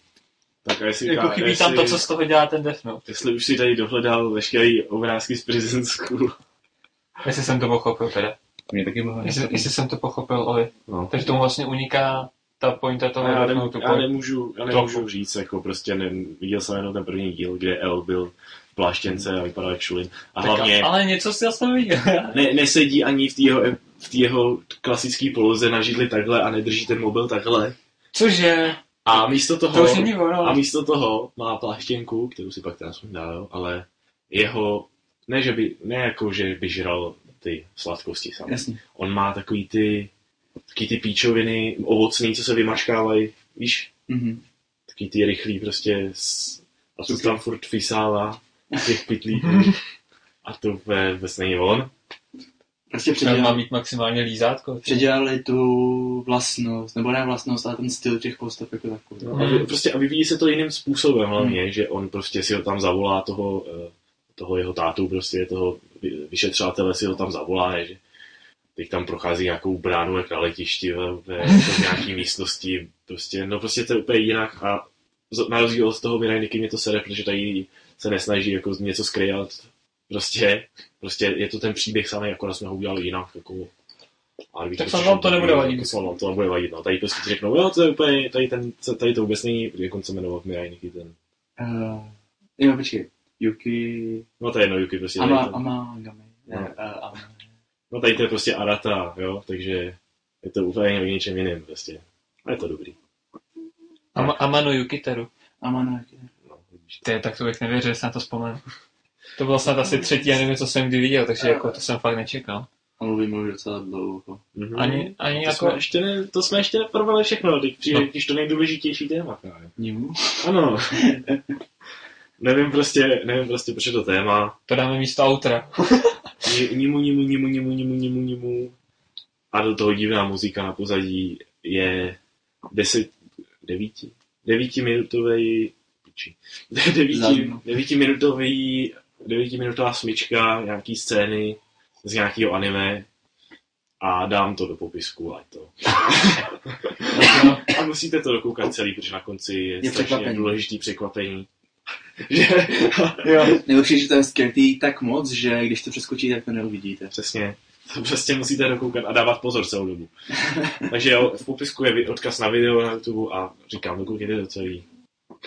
Tak a jestli, jako chybí tam to, co z toho dělá ten Death Note. Jestli už si tady dohledal veškerý obrázky z Prison School. Jestli jsem to pochopil teda. Mě taky bylo Jestli, jestli jsem to pochopil, Oli. No. Takže tomu vlastně uniká ta pointa toho já, nem, já nemůžu, já nemůžu Trochu. říct, jako prostě ne, viděl jsem jenom ten první díl, kde El byl v pláštěnce a vypadal jak šulin. A Tak, hlavně Ale něco si aspoň viděl. *laughs* ne, nesedí ani v té jeho, v jeho klasické poloze na židli takhle a nedrží ten mobil takhle. Cože? A místo toho, To už není ono. a místo toho má pláštěnku, kterou si pak teda sundá, jo, ale jeho, ne, že by, ne jako, že by žral ty sladkosti sám. Jasně. On má takový ty, takový ty píčoviny ovocný, co se vymačkávají, víš, Mhm. takový ty rychlý prostě s, a to tam furt fysává z *laughs* těch pytlíků. a to vůbec, není on. Prostě Předělal... má předělali, mít maximálně lízátko. předělali tu vlastnost, nebo ne vlastnost, ale ten styl těch postav jako takový. No, a, vy, prostě, a vyvíjí se to jiným způsobem hlavně, že on prostě si ho tam zavolá toho, eh, toho jeho tátu, prostě toho vyšetřovatele si ho tam zavolá, že teď tam prochází nějakou bránu jak na letišti ve, ve *laughs* v nějaký místnosti, prostě, no prostě to je úplně jinak a na rozdíl od toho Mirajniky mě to sere, protože tady se nesnaží jako něco skrývat, prostě, prostě je to ten příběh samý, jako jsme ho udělali jinak, jako a kdybych Tak to snad vám to nebude vadit. tak snad vám to nebude vadit, no. Tady prostě ti řeknou, jo, to je úplně, tady, ten, tady to vůbec není, jak on se jmenovat Mirajniky, ten. Uh, jo, počkej. Yuki... No to je jedno, Yuki, prostě Ama, tady to, Amagami. Ne, No. uh, Ama. no tady to je prostě Arata, jo, takže je to úplně o něčem jiném, prostě. A je to dobrý. Ama, Amano Yukiteru. Amano. No, vidíš. Ty, tak to bych nevěřil, že se na to vzpomenu. To bylo snad asi třetí anime, co jsem kdy viděl, takže jako to jsem fakt nečekal. A mluvím už docela dlouho. Ani, ani to, jako... jsme ještě ne, to jsme ještě neprobrali všechno, teď přijde No. no. to nejdůležitější téma právě. Ano. *laughs* nevím prostě, nevím prostě, proč je to téma. To dáme místo outra. Ni- *laughs* Nimu, nimu, nimu, nimu, nimu, nimu, nimu. A do toho divná muzika na pozadí je deset, devíti, devítiminutový, piči, *laughs* devíti, Záznam. devítiminutový, devítiminutová smyčka, nějaký scény z nějakého anime a dám to do popisku, ať to. *laughs* a musíte to dokoukat celý, protože na konci je, Je strašně překvapení. důležitý překvapení. *laughs* že, Jo. Nejlepší, že to je skrytý tak moc, že když to přeskočí, tak to neuvidíte. Přesně. To prostě musíte dokoukat a dávat pozor celou dobu. *laughs* Takže jo, v popisku je odkaz na video na YouTube a říkám, dokoukejte to celý.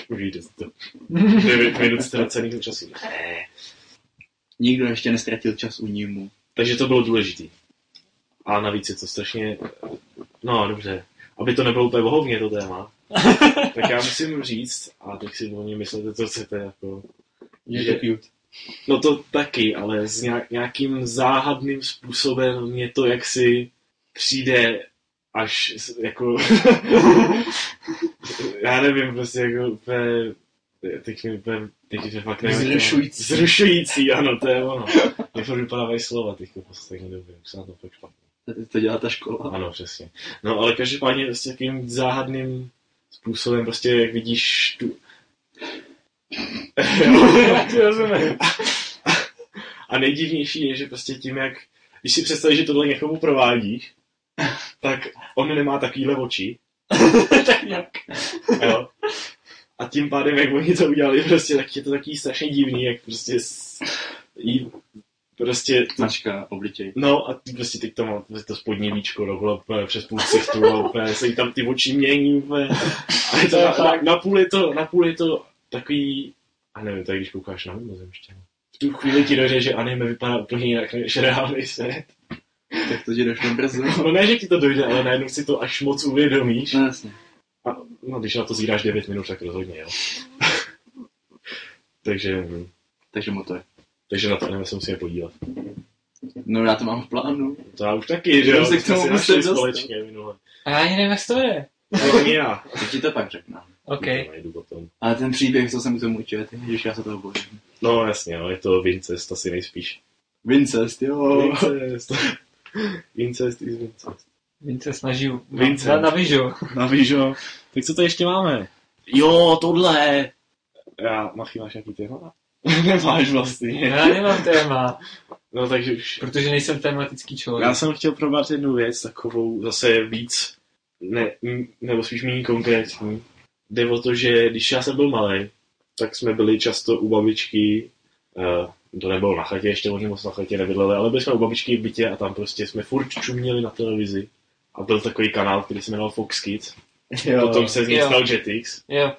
Uvidíte to. 9 minut ztraceného času. Ne. Nikdo ještě nestratil čas u Nimu. Takže to bylo důležitý. A navíc je to strašně... No, dobře. Aby to nebylo úplně bohovně to téma, *laughs* tak já musím říct, a teď si o mě myslíte, co chcete, jako... Je že- to cute. No to taky, ale s nějak, nějakým záhadným způsobem mě to jaksi přijde až s- jako... *laughs* já nevím, prostě jako úplně... Teď mi úplně... Teď mi fakt nevím. Zrušující. Zrušující, ano, to je ono. Mě furt vypadávají slova teď v poslední době, už se na to fakt špatně. To, to dělá ta škola. Ano, přesně. No ale každopádně prostě takovým záhadným způsobem, prostě jak vidíš tu... A nejdivnější je, že prostě tím, jak, když si představíš, že tohle někomu provádíš, tak on nemá takovýhle oči, *laughs* tak jak? jo. A tím pádem, jak oni to udělali, prostě, tak je to takový strašně divný, jak prostě s, jí, prostě, Značka, obličej. no a ty prostě teď to má prostě to spodní víčko úplně přes půl ksichtu se jí tam ty oči mění úplně. A je to na, na, na, půl je to, na půl je to takový, a nevím, tak když koukáš na mimozemštěnu. V tu chvíli ti dojde, že anime vypadá úplně jinak než reálný svět. Tak to ti došlo brzo. No ne, že ti to dojde, ale najednou si to až moc uvědomíš. No jasně. A, no, když na to zíráš 9 minut, tak rozhodně, jo. *laughs* takže, Takže motor. Takže na to anime se musíme podívat. No já to mám v plánu. To já už taky, že Já jo, se k tomu si musím společně minule. A já ani nevím, jak to je. No, ani já. Teď ti to pak řeknu. OK. To. Ale ten příběh, co jsem k tomu čet, když já se toho bojím. No jasně, no, je to Vincest asi nejspíš. Vincest, jo. Vincest. Vincest is Vincest. Vince snaží na, Vince. na, na. No víš jo. Tak co to ještě máme? Jo, tohle. Já, Machy, máš nějaký téma? *laughs* Nemáš vlastně. Já nemám téma. No takže už... Protože nejsem tematický člověk. Já jsem chtěl probrat jednu věc, takovou zase víc, ne, nebo spíš méně konkrétní. Jde o to, že když já jsem byl malý, tak jsme byli často u babičky, uh, to nebylo na chatě, ještě oni moc na chatě nevydleli, ale byli jsme u babičky v bytě a tam prostě jsme furt čuměli na televizi. A byl takový kanál, který se jmenoval Fox Kids. Jo. Potom se z něj stal Jetix, Jo,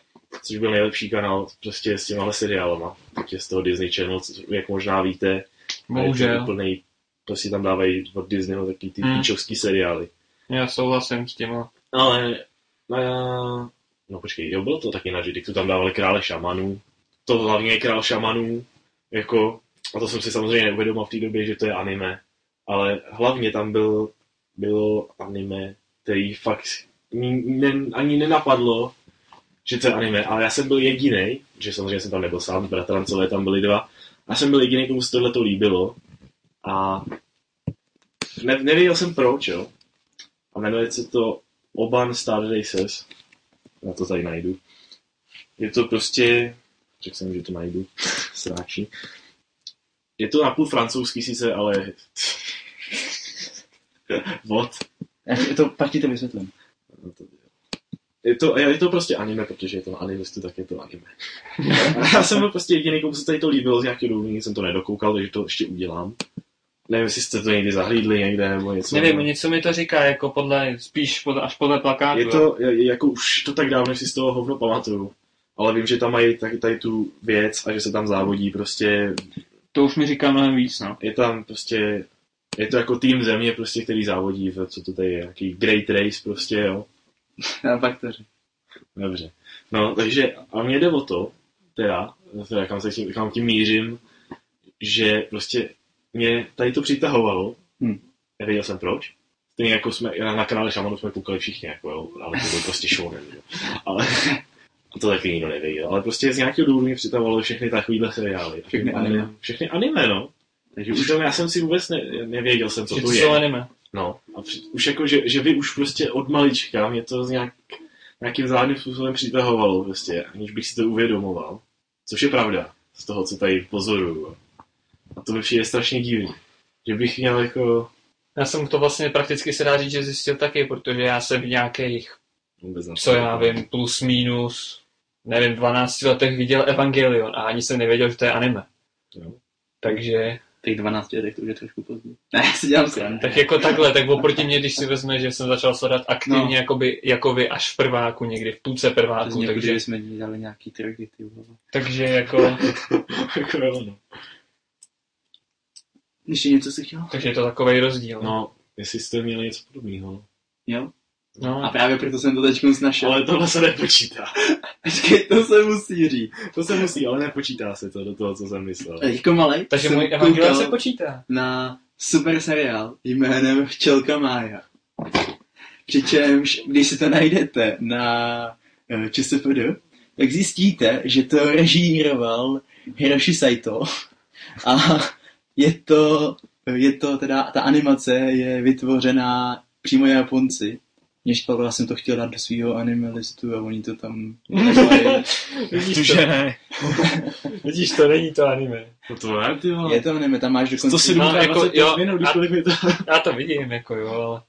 což byl nejlepší kanál prostě s těmahle seriálama. Takže z toho Disney Channel, co- jak možná víte. Je bohužel. Úplnej, prostě tam dávají od Disneyho takový ty Hmm. píčovský seriály. Já souhlasím s tím. Ale, no, no počkej, jo, bylo to taky na Jedixu, tam dávali krále šamanů. To hlavně je král šamanů, jako, a to jsem si samozřejmě neuvědomil v té době, že to je anime, ale hlavně tam byl, bylo anime, který fakt ne, ani nenapadlo, že to je anime, ale já jsem byl jediný, že samozřejmě jsem tam nebyl sám, bratrancové tam byli dva, a jsem byl jediný, komu se tohle to líbilo. A ne, nevěděl jsem proč, jo. A jmenuje se to Oban Star Racers. Já to tady najdu. Je to prostě, řekl jsem, že to najdu, *laughs* sráči. Je to napůl francouzský sice, ale... *laughs* What? Já to, pak ti to vysvětlím. Je to, je to prostě anime, protože je to na animistu, tak je to anime. *laughs* Já jsem byl prostě jediný, komu se tady to líbilo z nějakého důvodu, jsem to nedokoukal, takže to ještě udělám. Nevím, jestli jste to někdy zahlídli někde nebo něco. Nevím, něco mi to říká, jako podle, spíš podle, až podle plakátu. Je to, je, jako už to tak dávno, si z toho hovno pamatuju. Ale vím, že tam mají taky tady tu věc a že se tam závodí prostě, To už mi říká mnohem víc, no. je tam prostě, je to jako tým země prostě, který závodí, v, co to tady je, jaký Great Race prostě, jo. Já pak to řeknu. Dobře. No, takže a mě jde o to, teda, teda kam, se tím, kam tím mířím, že prostě mě tady to přitahovalo. Hm. Nevěděl jsem proč. Stejně jako jsme, na, na kanále Šamanu jsme koukali všichni, jako jo, ale to byl prostě shonen, jo. Ale a *laughs* to taky nikdo nevěděl. Ale prostě z nějakého důvodu mě přitahovalo všechny takovýhle seriály. Všechny anime. Všechny anime, no. Takže už to já jsem si vůbec ne, nevěděl jsem, co Že to to je. jsou anime. No, a při, už jako, že, že vy už prostě od malička mě to z nějak, nějakým zvláštním způsobem přitahovalo prostě, aniž bych si to uvědomoval. Což je pravda, z toho, co tady pozoruju. A to mi přijde strašně divný. Že bych měl jako... Já jsem to vlastně prakticky se dá říct, že zjistil taky, protože já jsem v nějakých, co já vím, plus minus, nevím, 12 letech viděl Evangelion a ani jsem nevěděl, že to je anime. Jo. Takže, Těch 12 letech to už je trošku pozdě. Ne, si dělám srandu. tak jako takhle, tak oproti mě, když si vezme, že jsem začal sledovat aktivně, No. jakoby, jako vy až v prváku, někdy v půlce prváku, Přesně, takže, takže jsme dělali nějaký triky, ty vole. takže jako, *laughs* jako jo, no. Ještě něco si chtěl? takže je to takový rozdíl. no, jestli jste měli něco podobného. Jo? A no. právě proto jsem to teď našel. Ale tohle se nepočítá. *laughs* Počkej, to se musí říct. To se musí, ale nepočítá se to do toho, co jsem myslel. Teďko malej Takže můj koukal se počítá. na super seriál jménem Včelka Mája. Přičemž, když si to najdete na eh, ČSFD, tak zjistíte, že to režíroval Hiroshi Saito *laughs* a je to, je to teda, ta animace je vytvořená přímo Japonci. Než to já jsem to chtěl dát do svého anime listu a oni to tam. *laughs* Vidíš to, ne. *laughs* vidíš to, není to anime. No to ne, ty vole. Je to anime, tam máš dokonce... 107 No, jako, jako, jo, minut, a- kolik mi to... Já to vidím, jako jo, ale...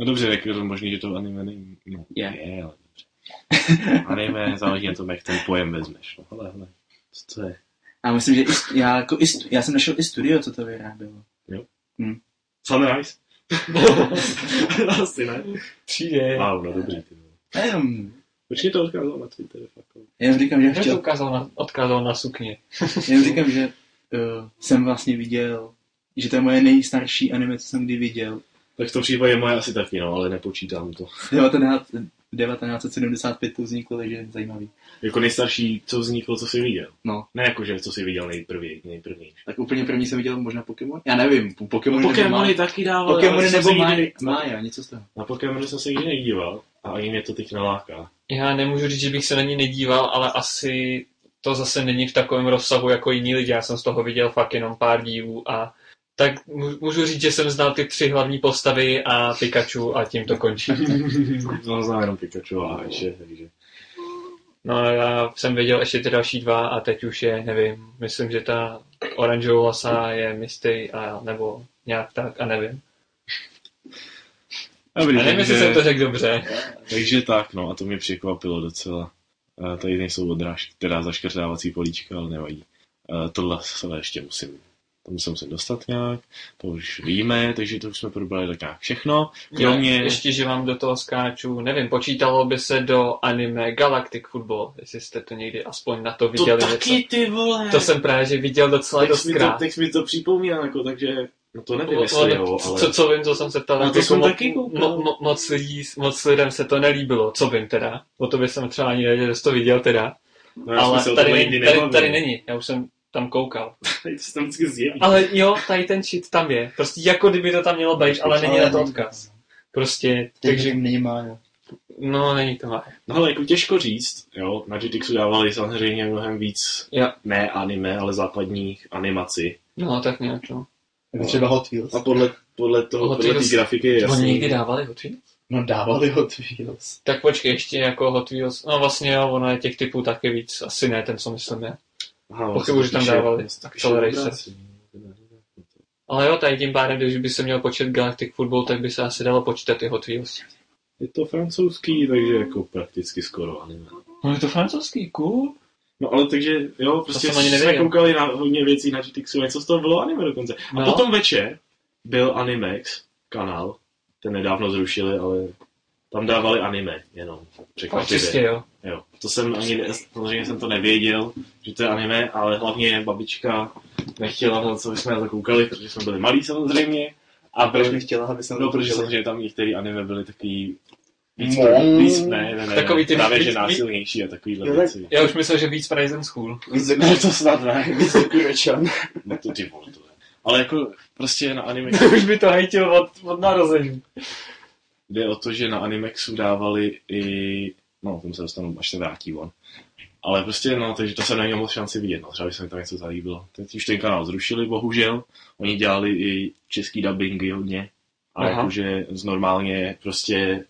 No dobře, tak je to možný, že to anime není. No, Je. je ale dobře. anime záleží na tom, jak ten pojem vezmeš. No, hele, hele. Co to je? A myslím, že i, já, jako i, já jsem našel i studio, co to vyrábělo. Sunrise? *laughs* Asi ne. Přijde. Wow, no dobrý. Ty. vole. A jenom, Proč mě to odkázal na Twitter? Fakt. no. jenom říkám, že to chtěl, ukázal na, odkázal na sukně. jenom říkám, že uh, jsem vlastně viděl, že to je moje nejstarší anime, co jsem kdy viděl. Tak v tom případě moje asi taky, no, ale nepočítám to. 19, 1975 to vzniklo, takže je zajímavý. Jako nejstarší, co vzniklo, co jsi viděl. No. Ne jako, že co jsi viděl nejprvý, nejprvnější. Tak úplně první jsem viděl možná Pokémon? Já nevím, Pokémon Pokémony taky dával. Pokémony nebo Mája, ne- Mája, něco z toho. Na Pokémony jsem se nikdy nedíval a ani mě to teď naláká. Já nemůžu říct, že bych se na ní nedíval, ale asi to zase není v takovém rozsahu jako jiní lidi. Já jsem z toho viděl fakt jenom pár dílů a tak můžu říct, že jsem znal ty tři hlavní postavy a Pikachu a tím to končí. *laughs* no, znám jenom Pikachu a ještě, takže... No já jsem věděl ještě ty další dva a teď už je, nevím, myslím, že ta oranžovou lasa je mistý a nebo nějak tak a nevím. Dobrý, A nevím, jestli jsem to řekl dobře. takže tak, no a to mě překvapilo docela. Uh, tady nejsou odrážky, teda zaškrtávací políčka, ale nevadí. Uh, tohle se ještě musím, tomu se musím dostat nějak, to už víme, takže to už jsme probrali tak nějak všechno. Kromě... Já ještě, že vám do toho skáču, nevím, počítalo by se do anime Galactic Football, jestli jste to někdy aspoň na to to viděli taky, něco. ty vole! To jsem právě že viděl docela teď, dost mi to, krát. teď mi to připomíná, jako, takže no to nevím, jestli jo, ale... co, co vím, co jsem se ptal, No, to jako jsem mo, taky mo, mo, moc, lidí, moc lidem se to nelíbilo, co vím teda. O tobě jsem třeba ani nevěděl, že to viděl teda. no, ale tady, tady, nebavili. tady není, já už jsem tam koukal. Tady se tam vždycky zjeví. Ale jo, tady ten shit tam je. Prostě jako kdyby to tam mělo být, ale není na to odkaz. Prostě, Takže takže, nemá, jo. no není to má. No ale jako těžko říct, jo, na Jetixu dávali samozřejmě mnohem víc, Jo. ne anime, ale západních animací. No, tak nějak, no. Jako třeba Hot Wheels. A podle, podle toho, Hot podle té Wheels- grafiky je Oni jasný. někdy dávali Hot Wheels? No dávali Hot Wheels. Tak počkej, ještě jako Hot Wheels. No vlastně jo, ono je těch typů taky víc. Asi ne ten, co myslím je. Aha, Pochybuji, že tam dávali Accelerator. Ale jo, tady tím pádem, když by se měl počet Galactic Football, tak by se asi dalo počítat i Hot Wheels. Je to francouzský, takže jako prakticky skoro anime. No je to francouzský, cool. No ale takže, jo, prostě ani jsme koukali na hodně věcí na GTXu, něco z toho bylo anime dokonce. A No. potom večer byl Animex kanál, ten nedávno zrušili, ale tam dávali anime jenom. Překvapivě. čistě, jo. Jo, to jsem ani, ne- samozřejmě jsem to nevěděl, že to je anime, ale hlavně babička nechtěla na to, co jsme na to koukali, protože jsme byli malí samozřejmě. A Proč byl, bych chtěla, aby jsem no, protože samozřejmě tam některé anime byly takový víc, Mo- víc ne, ne, ne, Takový ty právě víc- že víc- násilnější a takovýhle Jo, věci. Já už myslel, že víc Price School. Víc ne, to snad ne. *laughs* Víc dokurečan. No to ty vole, to je. Ale jako prostě na anime *laughs* už by to hejtil od, od narození. Jde o to, že na Animexu dávali i, no, tomu se dostanu, až se vrátí on. Ale prostě, no, takže to jsem neměl moc šanci vidět, no, třeba by se mi tam něco zalíbilo. Teď už ten kanál zrušili, bohužel. Oni dělali i český dubbingy hodně. A Aha. jakože z normálně prostě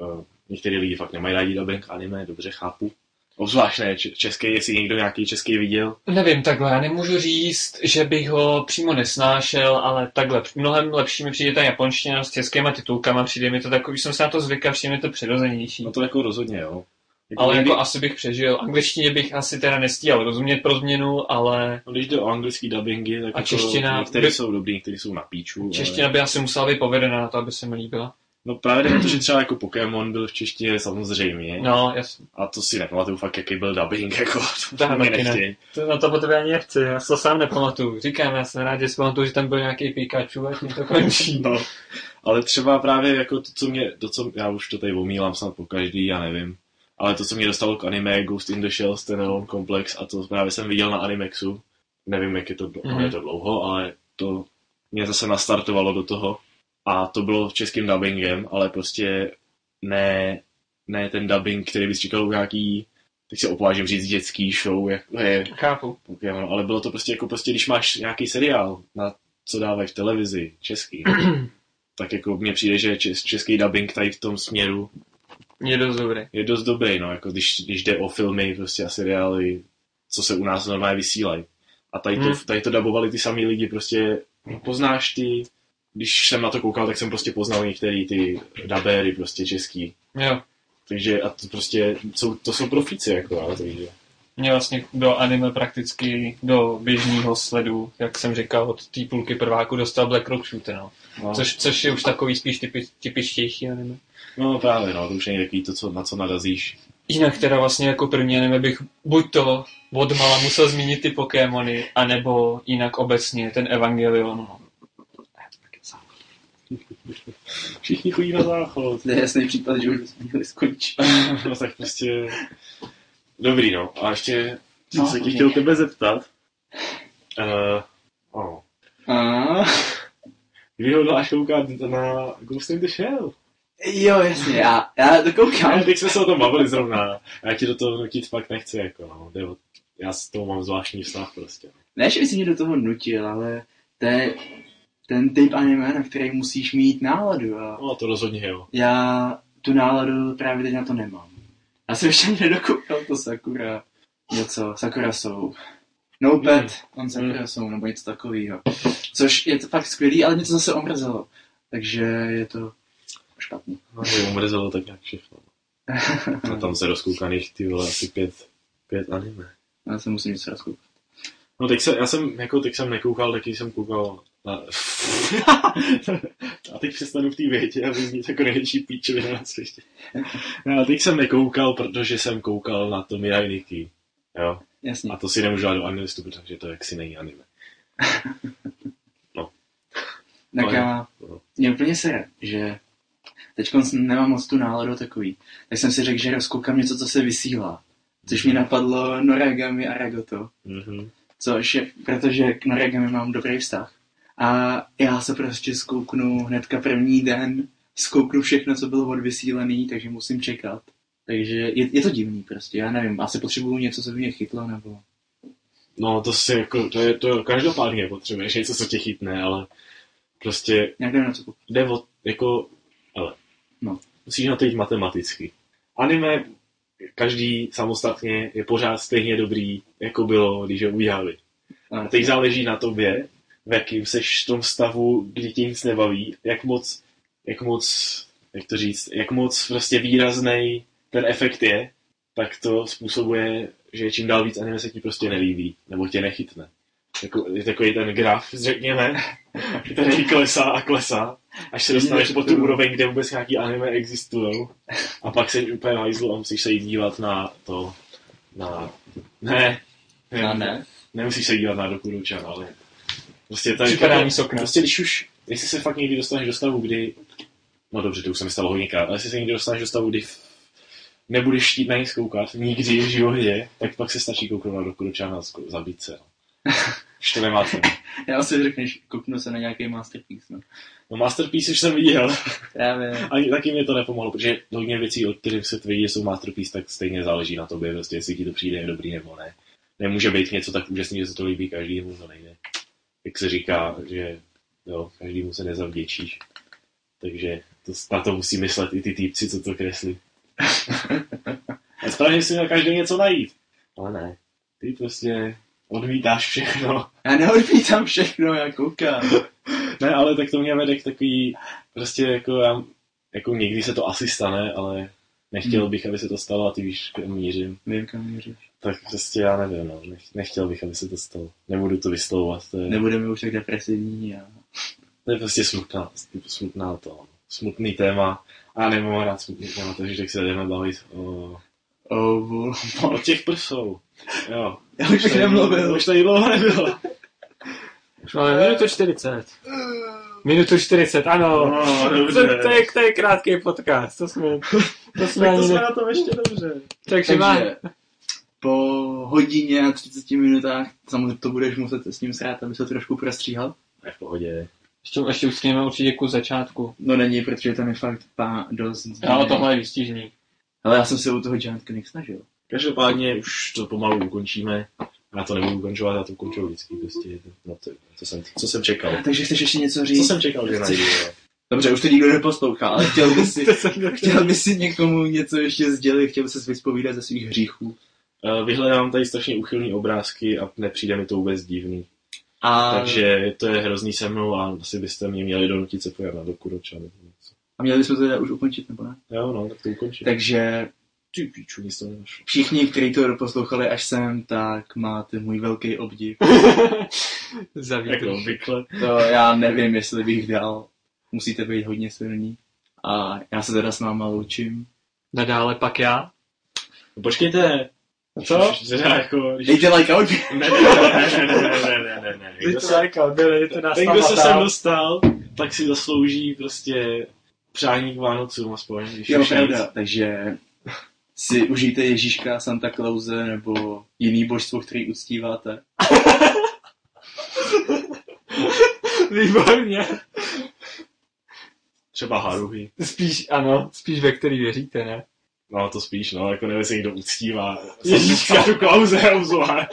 uh, některý lidi fakt nemají rádi dubbing anime, dobře chápu. Obzvlášť ne český, jestli někdo nějaký český viděl. Nevím, takhle, já nemůžu říct, že bych ho přímo nesnášel, ale takhle, mnohem lepší mi přijde ta japonština s českýma titulkama, přijde mi to takový, jsem se na to zvykal, přijde mi to přirozenější. No to jako rozhodně, jo. Jako ale někdy, jako asi bych přežil. Angličtině bych asi teda nestíhal rozumět pro změnu, ale no, když jde o anglický dubbingy, tak A jako čeština některé by- jsou dobrý, některé jsou na píču. ale- čeština by asi musela být povedená na to, aby se mi líbila. No právě jde o to, že třeba jako Pokémon byl v češtině samozřejmě. No, jasně. A to si nepamatuju fakt, jaký byl dubbing, *laughs* jako to Tak, mi taky ne. To, na to po tebe ani nechci, já to sám nepamatuju. Říkám, já jsem rád, že si pamatuju, že tam byl nějaký Pikachu a tím to končí. *laughs* No, ale třeba právě jako to, co mě, to, co, já už to tady omílám snad po každý, já nevím. Ale to, co mě dostalo k anime, Ghost in the Shell, Standalone Complex, a to právě jsem viděl na Animexu. Nevím, jak je to, mm-hmm. Mhm. je to dlouho, ale to mě zase nastartovalo do toho. A to bylo v českým dubbingem, ale prostě ne, ne ten dubbing, který bys čekal nějaký, teď se opovážím říct, dětský show, jak je Chápu. Pokémon, ale bylo to prostě jako prostě, když máš nějaký seriál, na co dávají v televizi, český, *clears throat* tak jako mně přijde, že čes, český dubbing tady v tom směru Je dost dobrý. je dost dobrý, no, jako když, když jde o filmy prostě a seriály, co se u nás normálně vysílají. A tady to, Hmm. tady to dabovali ty samý lidi, prostě poznáš ty, když jsem na to koukal, tak jsem prostě poznal některý ty dabéry prostě český. Jo. Takže a to prostě, jsou, to jsou profíci, jako, ale takže. Mě vlastně do anime prakticky do běžného sledu, jak jsem říkal, od té půlky prváku dostal Black Rock Shooter, no. No, Což, což je už takový spíš typi, typičtější anime. no právě, no, to už není takový to, co, na co narazíš. Jinak teda vlastně jako první anime bych buď to od mala musel zmínit ty Pokémony, anebo jinak obecně ten Evangelion. No. *laughs* Všichni chodí na záchod. To je jasný případ, že už bychom měli skončit. *laughs* no tak prostě... Dobrý, no. A ještě jsem No, se tě hodně. chtěl tebe zeptat. Uh, oh. A... Kdy hodláš koukat na Ghost in the Shell? Jo, jasně, já, já to koukám. Já, teď jsme se o tom bavili zrovna. A já ti do toho nutit fakt nechci, jako no. Jde o- Já s toho mám zvláštní vztah prostě. Ne, že by si mě do toho nutil, ale to je ten typ anime, na který musíš mít náladu. A No to rozhodně jo. já tu náladu právě teď na to nemám. Já jsem ještě *laughs* nedokoukal to Sakura. Něco, Sakura jsou. No Pet on Sakura jsou, nebo něco takového. Což je to fakt skvělý, ale mě to zase omrzelo. Takže je to špatný. No, mě umrzelo tak nějak všechno. A *laughs* tam se rozkoukaných ty vole asi pět, pět anime. Já se musím něco rozkoukat. No teď se, já jsem, jako teď jsem nekoukal, taky jsem koukal. *laughs* a teď přestanu v té větě a vyznít jako největší píčovina na světě. No, a teď jsem nekoukal, protože jsem koukal na to Mirai Nikki. Jo? Jasně. A to si nemůžu dát do anilistu, protože to jaksi není anime. *laughs* Tak Ale- já, no. mě úplně sere, že teď nemám moc tu náladu takový. Tak jsem si řekl, že rozkoukám něco, co se vysílá. Což mi napadlo Noragami a Ragoto. Mhm. Což je, protože k Noragami mám dobrý vztah. A já se prostě zkouknu hnedka první den, zkouknu všechno, co bylo odvysílený, takže musím čekat. Takže je, je to divný prostě, já nevím, asi potřebuju něco, co by mě chytlo, nebo... No, to si jako, to je, to každopádně potřebuješ něco, co tě chytne, ale prostě nevím, na co jde o, jako, ale, No. musíš na to jít matematicky. Anime, každý samostatně je pořád stejně dobrý, jako bylo, když ho udělali. A teď záleží na tobě, v jakým seš v tom stavu, kdy tě nic nebaví, jak moc, jak moc, jak to říct, jak moc prostě výrazný ten efekt je, tak to způsobuje, že čím dál víc anime se ti prostě nelíbí, nebo tě nechytne. Jako, je takový ten graf, řekněme, *laughs* který klesá a klesá, až se dostaneš po tu úroveň, kde vůbec nějaký anime existují. A pak se úplně na a musíš se jít dívat na to, na, ne, Já ne. Nemusíš se dívat na Dokuručan, ale prostě to je Připadání z okna. Prostě když už, jestli se fakt někdy dostaneš do stavu, kdy, no dobře, to už se mi stalo hodněkrát, ale jestli se někdy dostaneš do stavu, kdy nebudeš chtít na nic koukat, nikdy v životě, tak pak se stačí kouknout na Dokuručan a zko- zabít se. no. *laughs* Už to nemá cenu. Já si řekneš, kouknu se na nějaký masterpiece, no. No Masterpiece už jsem viděl, Právě. *laughs* ani taky mě to nepomohlo, protože hodně věcí, o kterých se tvrdí, že jsou Masterpiece, tak stejně záleží na tobě, prostě, jestli ti to přijde dobrý nebo ne. Nemůže být něco tak úžasný, že se to líbí každému, to nejde. Jak se říká, že jo, každému se nezavděčíš. Takže to, na to musí myslet i ty týpci, co to kreslí. A správně si měl každý něco najít. Ale ne. Ty prostě odmítáš všechno. Já neodmítám všechno, já koukám. Ne, ale tak to mě vede k takový, prostě jako já, jako někdy se to asi stane, ale nechtěl bych, aby se to stalo a ty víš, kam mířím. Vím, kam míříš. Tak prostě já nevím, no. Nech, nechtěl bych, aby se to stalo. Nebudu to vyslovovat, to je, Nebudeme už tak depresivní a... to je prostě smutná, smutná to, smutný téma. A nemám rád smutný téma, takže tak se jdeme bavit o, Oh, o těch prsou. Jo. *laughs* já už bych nemluvil. Už tady dlouho nebylo. Už máme minutu *laughs* 40. Minutu 40, ano. No, to, dobře. to, je, to je krátký podcast, to jsme, to jsme Tak to jsme ne... na tom ještě dobře. Takže má... Takže po hodině a 30 minutách samozřejmě to budeš muset s ním srát, aby se trošku prostříhal. Ne, v pohodě. Ještě, ještě uskněme určitě ku začátku. No není, protože tam je fakt pá dost. Jo, tohle je výstižný. Ale já jsem se u toho Giant Connect snažil. Každopádně už to pomalu ukončíme. Já to nebudu ukončovat, já to ukončuju vždycky. Prostě, no to, co, jsem, co jsem čekal. Takže chceš ještě něco říct? Co jsem čekal, že najdu? jo. Dobře, už to nikdo neposlouchá, ale chtěl by *laughs* si, To chtěl by si někomu něco ještě sdělit, chtěl by se vyspovídat ze svých hříchů. Eh, Vyhledám tady strašně uchylný obrázky a nepřijde mi to vůbec divný. A, Takže to je hrozný se mnou a asi byste mě měli donutit se podívat na něco. a měli bychom to teda už ukončit, nebo ne? Jo, no, tak to ukončím. Takže Všichni, kteří to doposlouchali až sem, tak máte můj velký obdiv. jako obvykle. To já nevím, jestli bych dal. Musíte být hodně silní. A já se teda s náma loučím. Nadále pak já. Počkejte, co? Teda jako... Dejte like out. Ne, ne, ne, ne, ne, ne, ne, ne. Dejte like out, dejte nás Ten, kdo se sem dostal, tak si zaslouží prostě přání k Vánocům aspoň. Jo, takže si užijte Ježíška, Santa Clause nebo jiný božstvo, který uctíváte. *laughs* Výborně. Třeba Haruhi. Spíš, ano, spíš ve který věříte, ne? No to spíš, no, jako nevím, jestli někdo uctívá. Ježíška. *laughs* Ježíška. tu Klauze obzvlášť.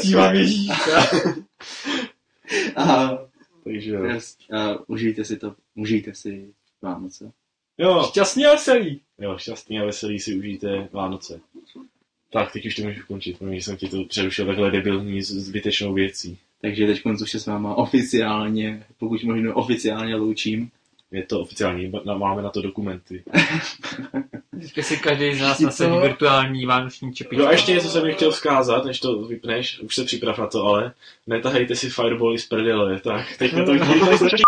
Ctívám Ježíška. A, Takže jo. a užijte si to, užijte si Vánoce. Jo, Šťastný a veselý. jo, šťastný a veselý si užijte Vánoce. Tak, teď už to můžu ukončit, protože jsem ti to přerušil takhle debilní s- zbytečnou věcí. Takže teď už se s váma oficiálně, pokud možno oficiálně loučím. Je to oficiální, máme na to dokumenty. *laughs* Teďka si každý z nás nasadí virtuální vánoční čepičku. No a ještě něco jsem mi chtěl vzkázat, než to vypneš, už se připrav na to, ale netahejte si firebally z prdele, tak teď to *laughs*